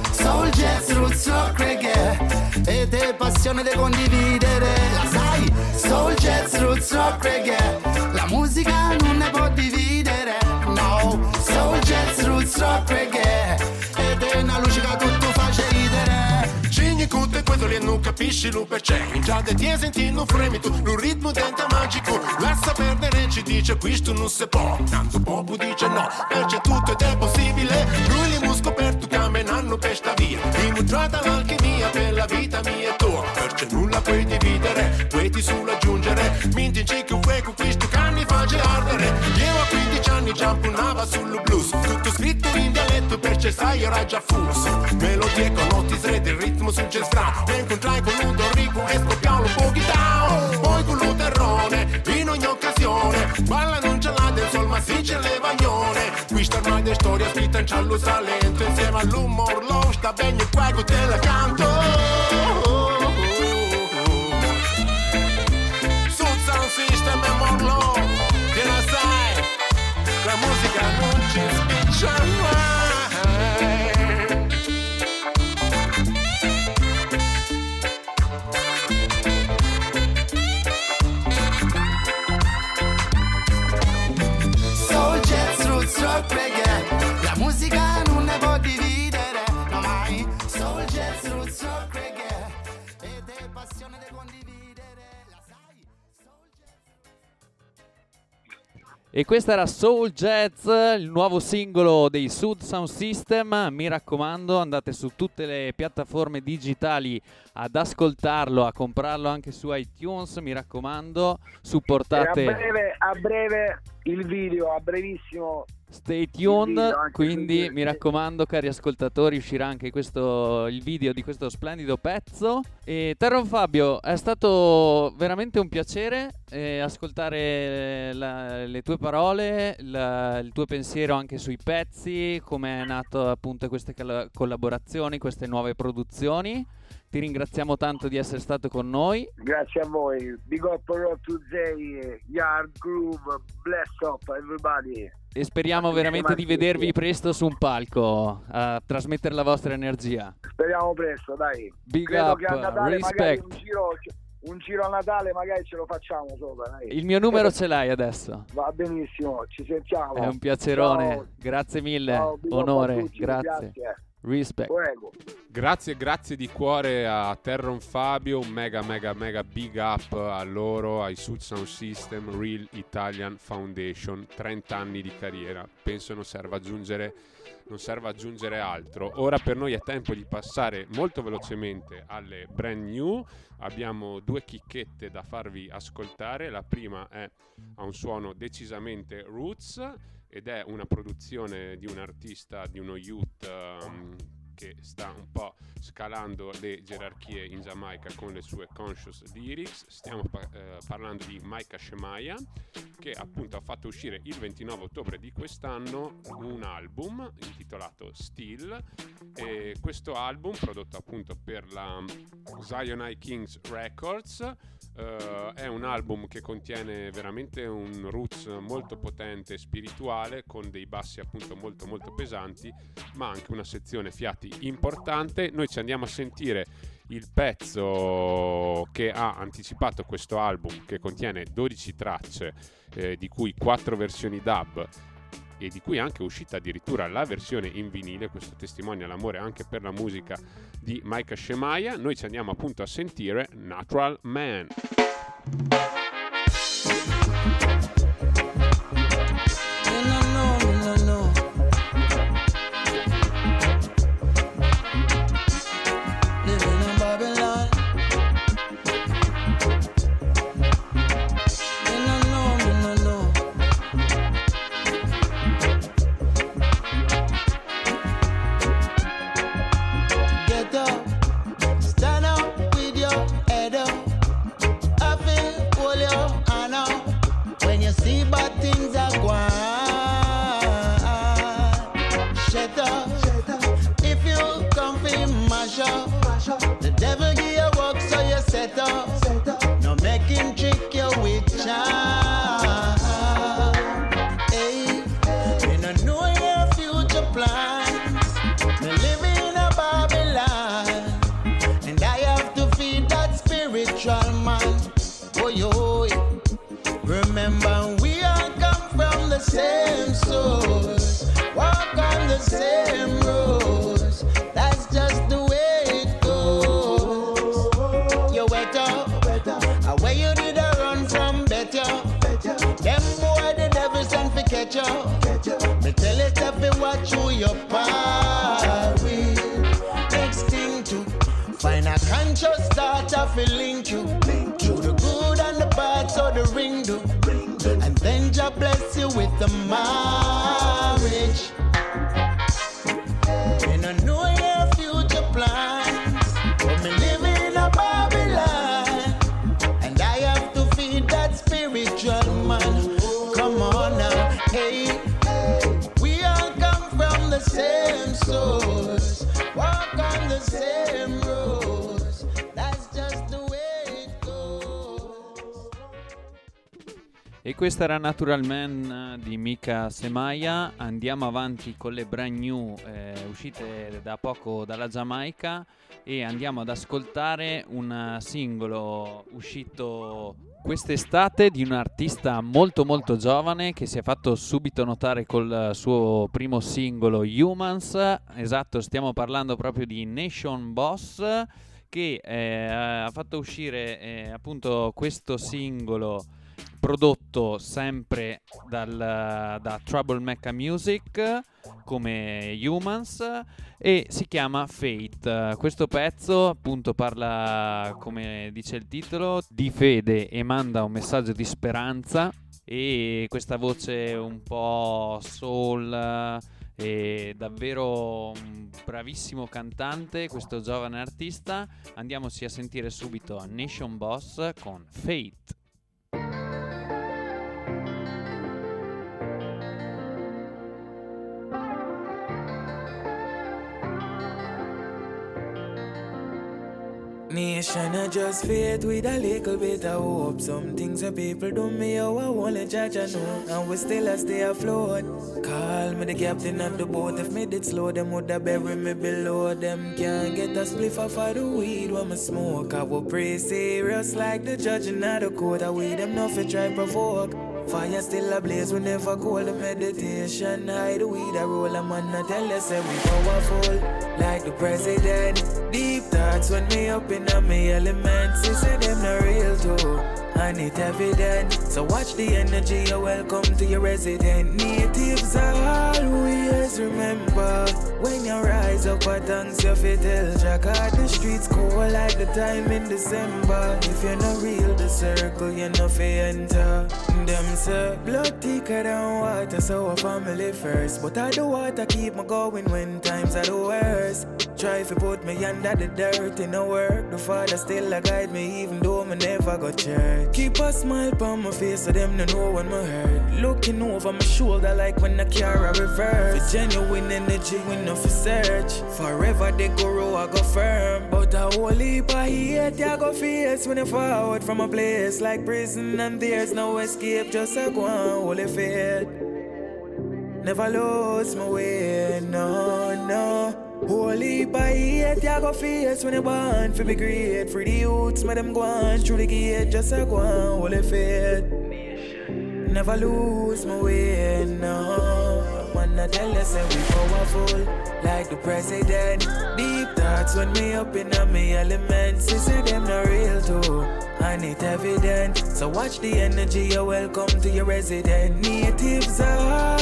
jazz, roots, rock, reggae Ed è passione da condividere, la sai Soul, jazz, roots, rock, reggae La musica non ne può dividere, no Soul, jazz, roots, rock, reggae Ed è una luce che tutto fa ridere. Cigni cutte questo lì non capisci lo perché Già da ti senti non fremi tu Un ritmo dente magico. Lascia perdere ci dice questo non si può Tanto poco dice no Perché tutto ed è possibile. Lui li mu scoperto camminano per sta via. Dimostrata l'alchimia per la vita mia e tua. Perché nulla puoi dividere Puoi ti solo aggiungere. Minti c'è che fue con questo canni face ardere. Io a 15 anni già impunava sul blues. Tutto scritto in dialetto perché sai era già fuso. Melodie con notti srete, il ritmo jazz strano Mi incontrai con Ludo giallo salento Insieme all'humor low sta bene qua te la canto. Sound system e morlo Che la sai? La musica non ci spiccia mai E questa era Soul Jazz, il nuovo singolo dei Sud Sound System. Mi raccomando, andate su tutte le piattaforme digitali ad ascoltarlo, a comprarlo anche su iTunes. Mi raccomando, supportate. A breve, a breve il video, a brevissimo Stay tuned, quindi mi raccomando cari ascoltatori uscirà anche questo, il video di questo splendido pezzo. E Terron Fabio, è stato veramente un piacere eh, ascoltare la, le tue parole, la, il tuo pensiero anche sui pezzi, come è nato appunto queste collaborazioni, queste nuove produzioni. Ti ringraziamo tanto di essere stato con noi. Grazie a voi. Big up Road to Zay, Yard Groove, bless up everybody. E speriamo veramente di vedervi presto su un palco a trasmettere la vostra energia. Speriamo presto, dai. Big Credo up, che a Natale respect. Un giro, un giro, a Natale magari ce lo facciamo sopra. Dai. Il mio numero ce l'hai adesso. Va benissimo, ci sentiamo. È un piacerone. Ciao. Grazie mille. Ciao, Onore, grazie. grazie. Respect. Prego. Grazie, grazie di cuore a Terron Fabio, un mega mega mega big up a loro, ai Sud Sound System, Real Italian Foundation, 30 anni di carriera, penso non serva aggiungere, non serva aggiungere altro. Ora per noi è tempo di passare molto velocemente alle brand new, abbiamo due chicchette da farvi ascoltare, la prima è, ha un suono decisamente roots ed è una produzione di un artista, di uno youth um, che sta un po' scalando le gerarchie in Giamaica con le sue conscious lyrics. Stiamo pa- eh, parlando di Maika Shemaya che appunto ha fatto uscire il 29 ottobre di quest'anno un album intitolato Still e questo album prodotto appunto per la Zion I Kings Records Uh, è un album che contiene veramente un roots molto potente e spirituale con dei bassi appunto molto molto pesanti ma anche una sezione fiati importante. Noi ci andiamo a sentire il pezzo che ha anticipato questo album che contiene 12 tracce eh, di cui 4 versioni dub e di cui è anche uscita addirittura la versione in vinile, questo testimonia l'amore anche per la musica di Micah Shemaya. Noi ci andiamo appunto a sentire Natural Man. Questa era Natural Man di Mika Semaya. Andiamo avanti con le brand new eh, uscite da poco dalla Giamaica e andiamo ad ascoltare un singolo uscito quest'estate di un artista molto molto giovane che si è fatto subito notare col suo primo singolo Humans. Esatto, stiamo parlando proprio di Nation Boss che eh, ha fatto uscire eh, appunto questo singolo prodotto sempre dal, da Trouble Mecca Music come Humans e si chiama Fate. Questo pezzo appunto parla, come dice il titolo, di fede e manda un messaggio di speranza e questa voce un po' soul e davvero un bravissimo cantante questo giovane artista andiamoci a sentire subito Nation Boss con Fate Nation I just faith with a little bit of hope. Some things that people do me, how I wanna judge I know. And we still stay afloat. Call me the captain of the boat. If me did slow, them woulda bury me below. Them can't get a spliff off of the weed when me smoke. I will pray serious like the judge in the court. I weed them nothing try provoke. Fire still ablaze, we never call the meditation. Hide the weed, I roll a man, I tell you, say we powerful. Like the president. Deep thoughts when me up in a me elements. He say them not real too. And it evident. So watch the energy, you're welcome to your resident. Natives always remember. When you rise up a dance, you fit tell Jack the streets cold like the time in December. If you're not real, the circle you know fi enter. Them say blood thicker than water, so a family first. But I do water keep me going when times are the worst. Try to put me under the dirt in the work. The father still a guide me even though me never got church. Keep a smile on my face so them no know when me hurt. Looking over my shoulder like when I carry a reverse. For genuine energy we no fi search. Forever they go row I go firm. But a whole heap of hate I go face when you forward from a place like prison and there's no escape. Just a go on holy faith. Never lose my way, no, no. Holy by hate, ya go face when you born for be great. For the youths, me them go on through the gate, just a go on, holy faith. Never lose my way, no. I tell you, say we powerful, like the president. Deep thoughts when me up in a me elements. You say them not real too, and it evident. So watch the energy, you're welcome to your resident. Natives are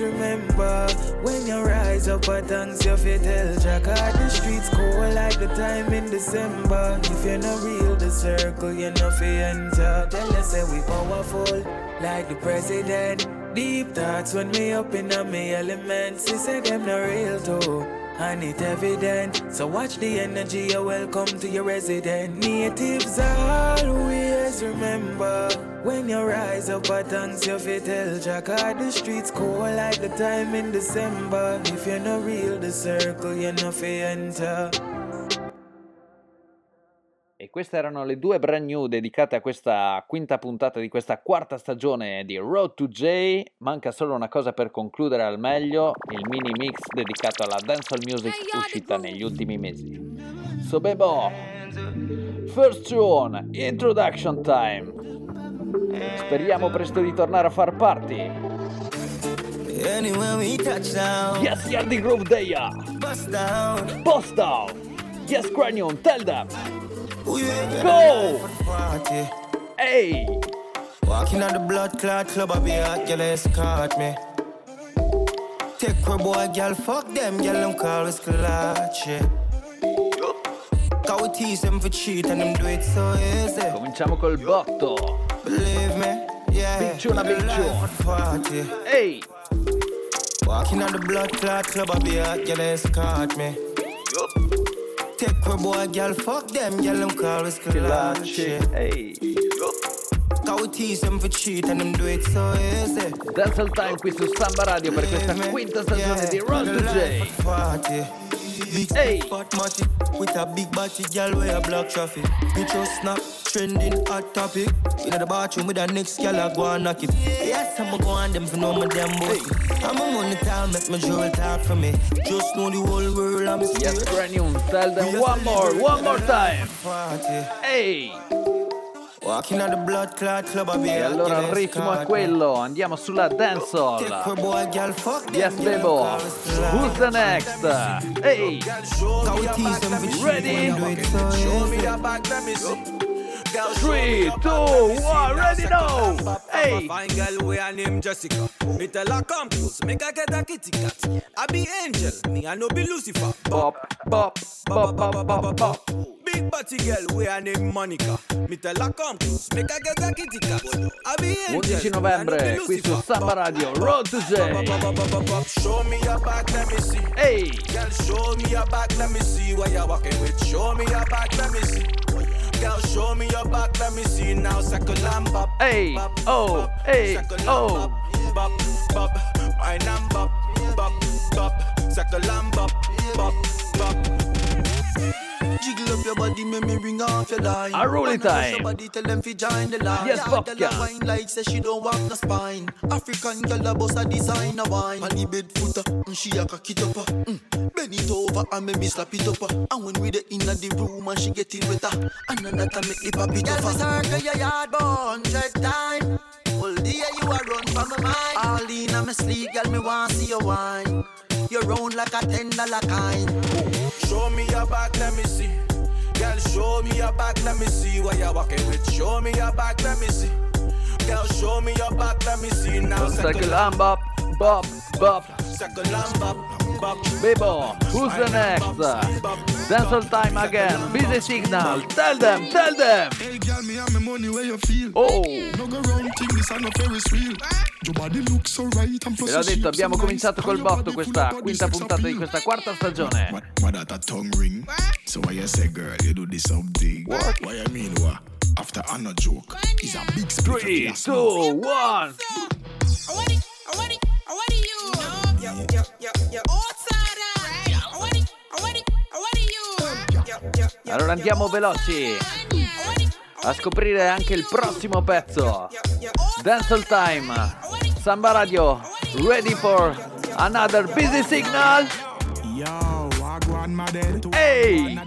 remember when you rise up a thanks you fi tell Jack the streets cold like the time in December. If you're not real, the circle you know fi enter. Tell us say we powerful like the president. Deep thoughts when me up in a me elements. You say them not real too. And it evident, so watch the energy. You're welcome to your resident. Natives always remember when you rise up a thanks you tell Jack out the streets cold like the time in December. If you're not real, the circle you know fi enter. E queste erano le due brand new dedicate a questa quinta puntata di questa quarta stagione di Road to J. Manca solo una cosa per concludere al meglio, il mini mix dedicato alla dancehall music uscita negli ultimi mesi. So Bebo, first tune, introduction time. Speriamo presto di tornare a far party. Anywhere we touch down, Yes, Yardi Groove Day. bust down. Post down. Yes, Cranium, tell them. Go! for the party. Hey! Walking on the blood clot club, I be a girl escort me. Take her boy, girl, fuck them, girl, them call us clutch, yeah. Cominciamo col botto. The party. Hey! Walking on the blood clot club, I be a girl escort me. Take her boy, girl, fuck them, girl, them call us clutch. Hey! Easy. Dancehall Time qui su Samba Radio per questa quinta stagione di Road to J. Big Hey. fat matty with a big body girl where a block traffic. Just snap trending hot topic. In the bathroom with a next girl I go and knock it. Yes, I'm gonna go on them for no my damn boy. I'm a money time, make my jewel talk for me. Just know the whole world I'm Yes, still. Cranium, tell them one more, one more time. Hey! E allora il ritmo è quello, andiamo sulla dancehall. Yes, Bebo. Who's the next? Hey! Ready? and them do it so Show me easy. your back, let me see. Three, two, one, ready now. Hey. Fine girl, we her name Jessica. Me tell her come close, make her get a kitty cat. I be angel, me I no be Lucifer. Bop, bop, bop, bop, bop, bop. Big body girl, we her name Monica. Me tell her come close, make her get a kitty cat. I be angel. 11 novembre qui su Samba Radio Road to J. Show me your back, let me see. Hey. Girl, show me your back, let me see what you're walking with. Show me your back, let me see. Girl, show me your back, let me see now. Bop. Hey, oh, hey, oh. Bop, bop, wine and bop, bop, bop, circle bop, bop, bop. Jiggle up your body, make me ring off your line. A rolling Wanna time. Your body, tell them fi join the line. Yes, Yeah, Tell her wine like say she don't want no spine. African girl a boss a designer wine. On bed footer, mm, she a cock it up. uh, Mm. Bend it over and make me slap it up. uh. And when we the inna the room and she get it wetter, and then that I make the pop it Girl, up. me uh. circle your yard about hundred times. All day you a run from my mind. All in on my sleep, girl, me want see you wine. You round like a ten dollar kind. Show me your back, let me see what you're walking with. Show me your back, let me see. Girl, show me your back, let me see now. Circle and bop, bop, bop. Circle and bop. Bebo, who's the next? Dancehall time again. Busy signal. Tell them, tell them. Hey, girl, me have my money where you feel. Oh. No go round thing, this no Ferris wheel. Your body looks so right and plus Ve l'ho detto, abbiamo cominciato col botto questa quinta puntata di questa quarta stagione. Why that a tongue ring? So why you say, girl, you do this something? What? Why you mean what? After I no joke, it's a big split. Three, two, one. Allora andiamo veloci a scoprire anche il prossimo pezzo. Dancehall time. Samba Radio, ready for another busy signal. Hey.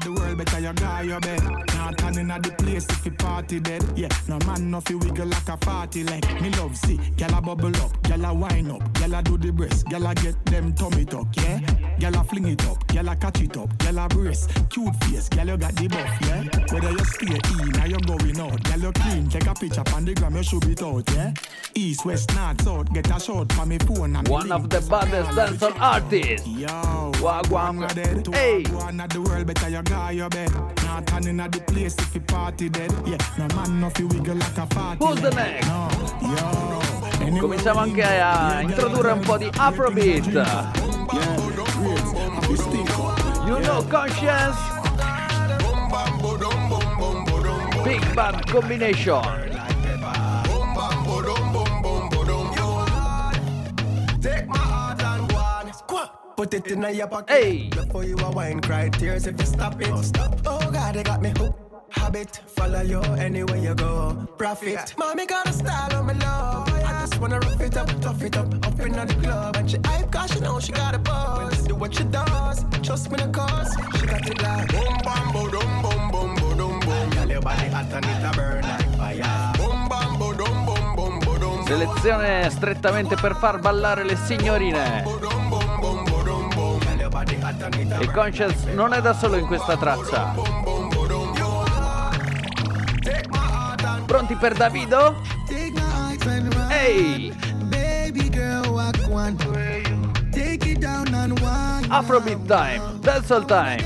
Not the world better you guy your bed. Not turning at the place if you party dead. Yeah, no man no fi wiggle like a party leg. Me love see, gyal a bubble up, gyal a wine up, gyal a do the breast, gyal a get them tummy tuck, yeah. Gyal a fling it up, gyal a catch it up, gyal a brace, cute face, gyal you got the buff, yeah. Whether you stay in or you going out, gyal you clean, take a picture on the gram, you should it out, yeah. East, west, north, south, get a shot for me phone and One of the baddest dancehall artists. Yo, Wagwan. Hey. One of the world better you guy your bed. Not turning at the place if you party dead. Yeah, no man no fi wiggle like a party. Who's the next? No, yo. Cominciamo anche a introdurre un po' di Afrobeat. Yeah. You know conscience. Big bad combination. Take my heart and go on. Squat. Put it in your pocket. Hey. Before you a wine, cry tears if you stop it. Oh God, they got me hooked. Habit, follow you anywhere you go. Profit. Mommy got a style on my love. I just wanna rough it up, tough it up, up in the club. And she hype cause she know she got a buzz. Do what she does, trust me the cause. She got it like boom, bam, boom, boom, boom, boom, boom, boom, boom. Girl, your body hot and it a burn like fire. Boom, bam, boom, boom, boom, boom, boom, boom. Selezione strettamente per far ballare le signorine. E Conscience non è da solo in questa traccia. Pronti per Davido? Ehi! Baby one. Afrobeat time, dancehall time.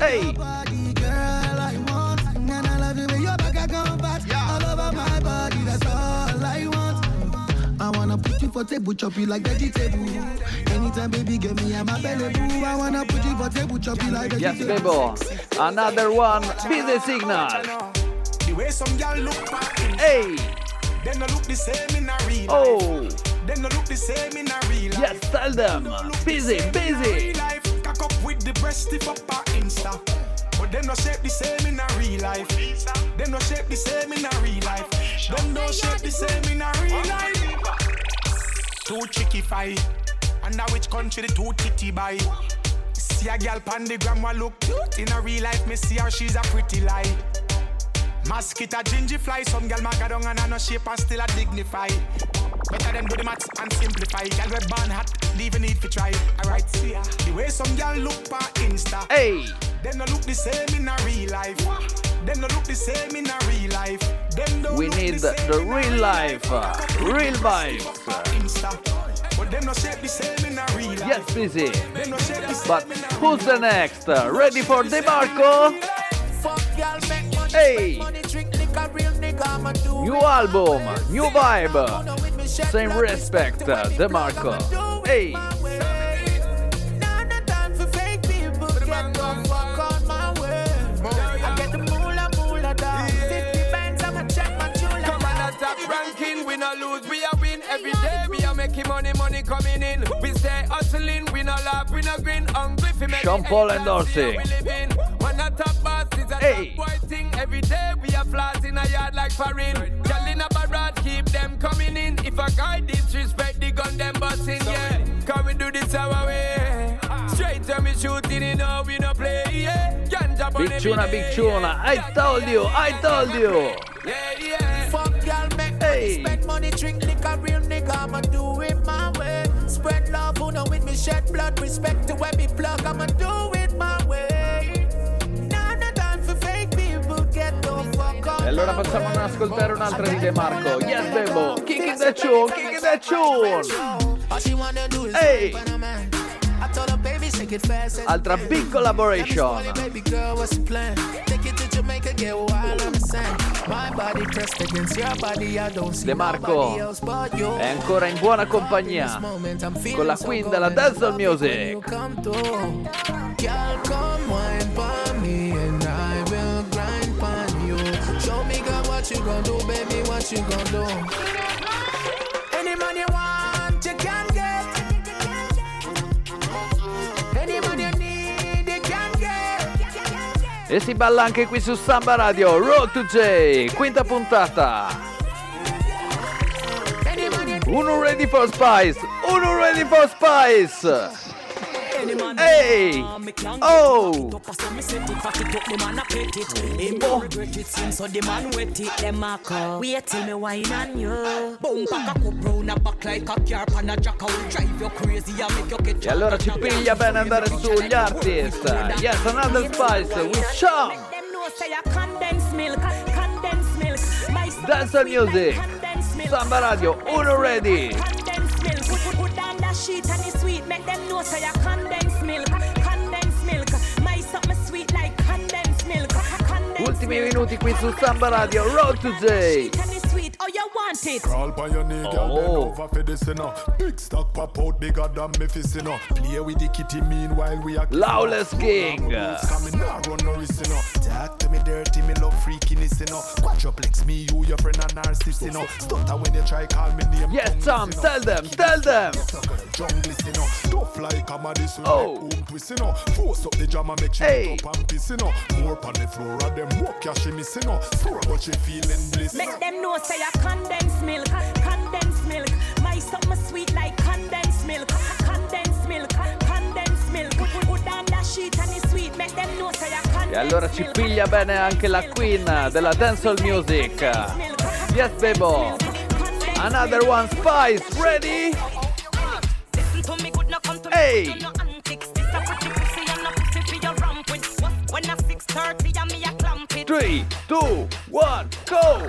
Ehi! The you for table, chop you like vegetable. Anytime, baby, get me belly boo. I wanna put you for table, chop you like Yes, vegetable. Bebo. Another one, busy signal. The way some girl look back Hey! They no look the same in a real Oh! life. They no look the same in a real Yes, tell them. Busy, Same in a busy. real life. Cock up with the breast if up on Insta. But them no shape the same in a real life. Them no shape the same in a real life. Them no shape the same in a real life. Two chicky fight. Under which country the two titty buy? See a girl pan the gram look cute in a real life. Me see her she's a pretty lie. Mosquito gingy fly, some gal maca down and I no shape and still a dignify. Better them do the maths and simplify. Gal we born hot, leave need to try. Alright, see ya. The way some gal look pa Insta. Hey! Them no look the same in a real life. Them no look the same in a real life. Them We need the the real life, uh, real vibes. Insta. But them no shape the same in a real life. Yes, busy. Them no shape the same But who's the next? Ready for DeMarco? Hey! New album, new vibe. Same respect, uh, DeMarco. Hey! Come on, a we no lose, we a win every day. We are making money, money coming in. We stay hustling, we no laugh, we no grin. Hungry for Sean Paul endorsing. we live in. When a top boss is a Hey. top boy thing, every day we are flaws in a yard like foreign. Girl in a barrage, keep them coming in. If a guy disrespect the gun, them busting, yeah. Come we do this our way. Straight when we shooting, you know we no play, yeah. Ganja burn Big Tuna, Big Tuna. I told you, I told you. Yeah, yeah. Fuck y'all, make Hey. money, spend money, drink liquor, real nigga, I'ma do it my way. Spread love, who know with me, shed blood, respect to where me plug, I'ma do it my way. allora facciamo ad ascoltare un'altra di De Marco. Yes, Bebo. Kick it the tune, kick it the tune. Ehi! Hey. Altra big collaboration. De Marco è ancora in buona compagnia con la queen della Dazzle Music. What you gonna do, baby, what you gonna do. Any man you want, you can get. Any man you need, you can get. E si balla anche qui su Samba Radio. Road to J, quinta puntata. Uno ready for Spice, uno ready for Spice. Hey! Oh! E allora ci piglia bene andare sugli artist. Yes, another Spice milk. My Dancehall music. Samba Radio, uno ready. Sweet. Make them know say condensed milk, condensed milk. My something sweet like condensed milk. Condensed Ultimi minuti qui su Samba Radio, Road to J. and it's sweet. Oh, you want it? Crawl by your knee, girl, bend over for this, you know. Big stock pop out bigger than me fist, you know. Play with the kitty meanwhile we are Lawless King. Coming now, run no risk, you know. Talk to me dirty, me love freakiness, you know. Quadruplex me, you, your friend, and narcissist, you know. Stutter when you try call me name. Yes, Tom, tell them, tell them. Jungle, you know. Tough like a madness, you Oh. know. Twist, you know. Force up the jam and make she Hey. up and piss, you know. More on the floor, and them walk, yeah, she miss, you know. Sore, but she feeling bliss. Make them know say a condensed milk, condensed milk. My something sweet like condensed milk, condensed milk, condensed milk. Put, down that sheet and it's sweet. Make them know say condensed E allora ci piglia bene anche la queen della dancehall music. Yes, Bebo. Another one, Spice, ready? Hey. with no antics. This a pretty pussy and a pussy for your ramp with. What when a 6:30 and me a clamp it. Three, two, one, go!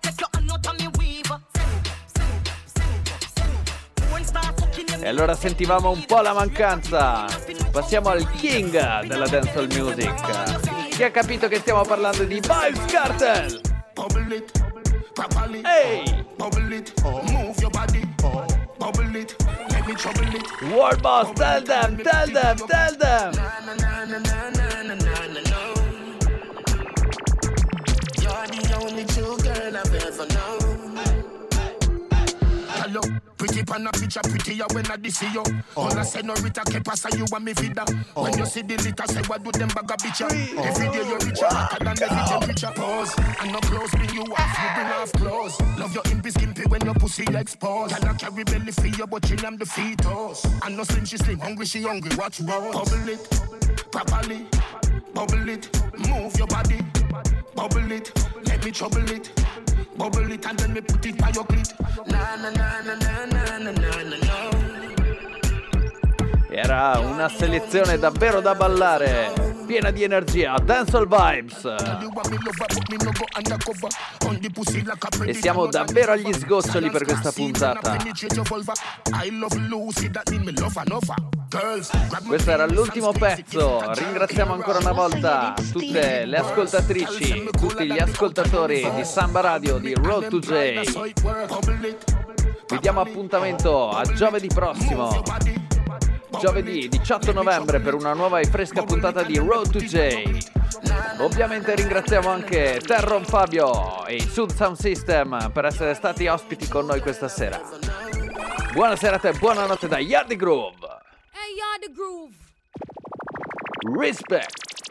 take your hand out of me weave. Don't start fucking them. E allora sentivamo un po' la mancanza. Passiamo al king della dancehall music. Chi ha capito che stiamo parlando di Vibes Cartel? properly. Hey. Bubble it, move your body, bubble it, let me trouble it. Ward boss, bubble tell it, them, tell them, tell them. You're the only true girl I've ever known. Yo, Pretty pan a picture, prettier when I see you. Oh. All I say no Rita que pasa you and me vida. Oh. When you see the litter, say what do them bag a bitch Every day you richer, oh. hotter than every temperature. Pause, and no clothes bring you off, you bring off clothes. Love your impy skimpy when your pussy exposed. Can I carry belly for you, but chill am the fetus. And no slim, she slim, hungry, she hungry. Watch roll, bubble it, properly, bubble it, move your body, bubble it, let me trouble it. Bubble it and then me put it by your clit. Na na na na na na na na na. Era una selezione davvero da ballare, piena di energia, dancehall vibes. E siamo davvero agli sgoccioli per questa puntata. Questo era l'ultimo pezzo. Ringraziamo ancora una volta tutte le ascoltatrici, tutti gli ascoltatori di Samba Radio di Road to J. Vi diamo appuntamento a giovedì prossimo. Giovedì 18 novembre per una nuova e fresca puntata di Road to J. Ovviamente ringraziamo anche Terron Fabio e il Sud Sound System per essere stati ospiti con noi questa sera. Buona serata e buonanotte da Yardy Groove. Hey, the groove. Respect.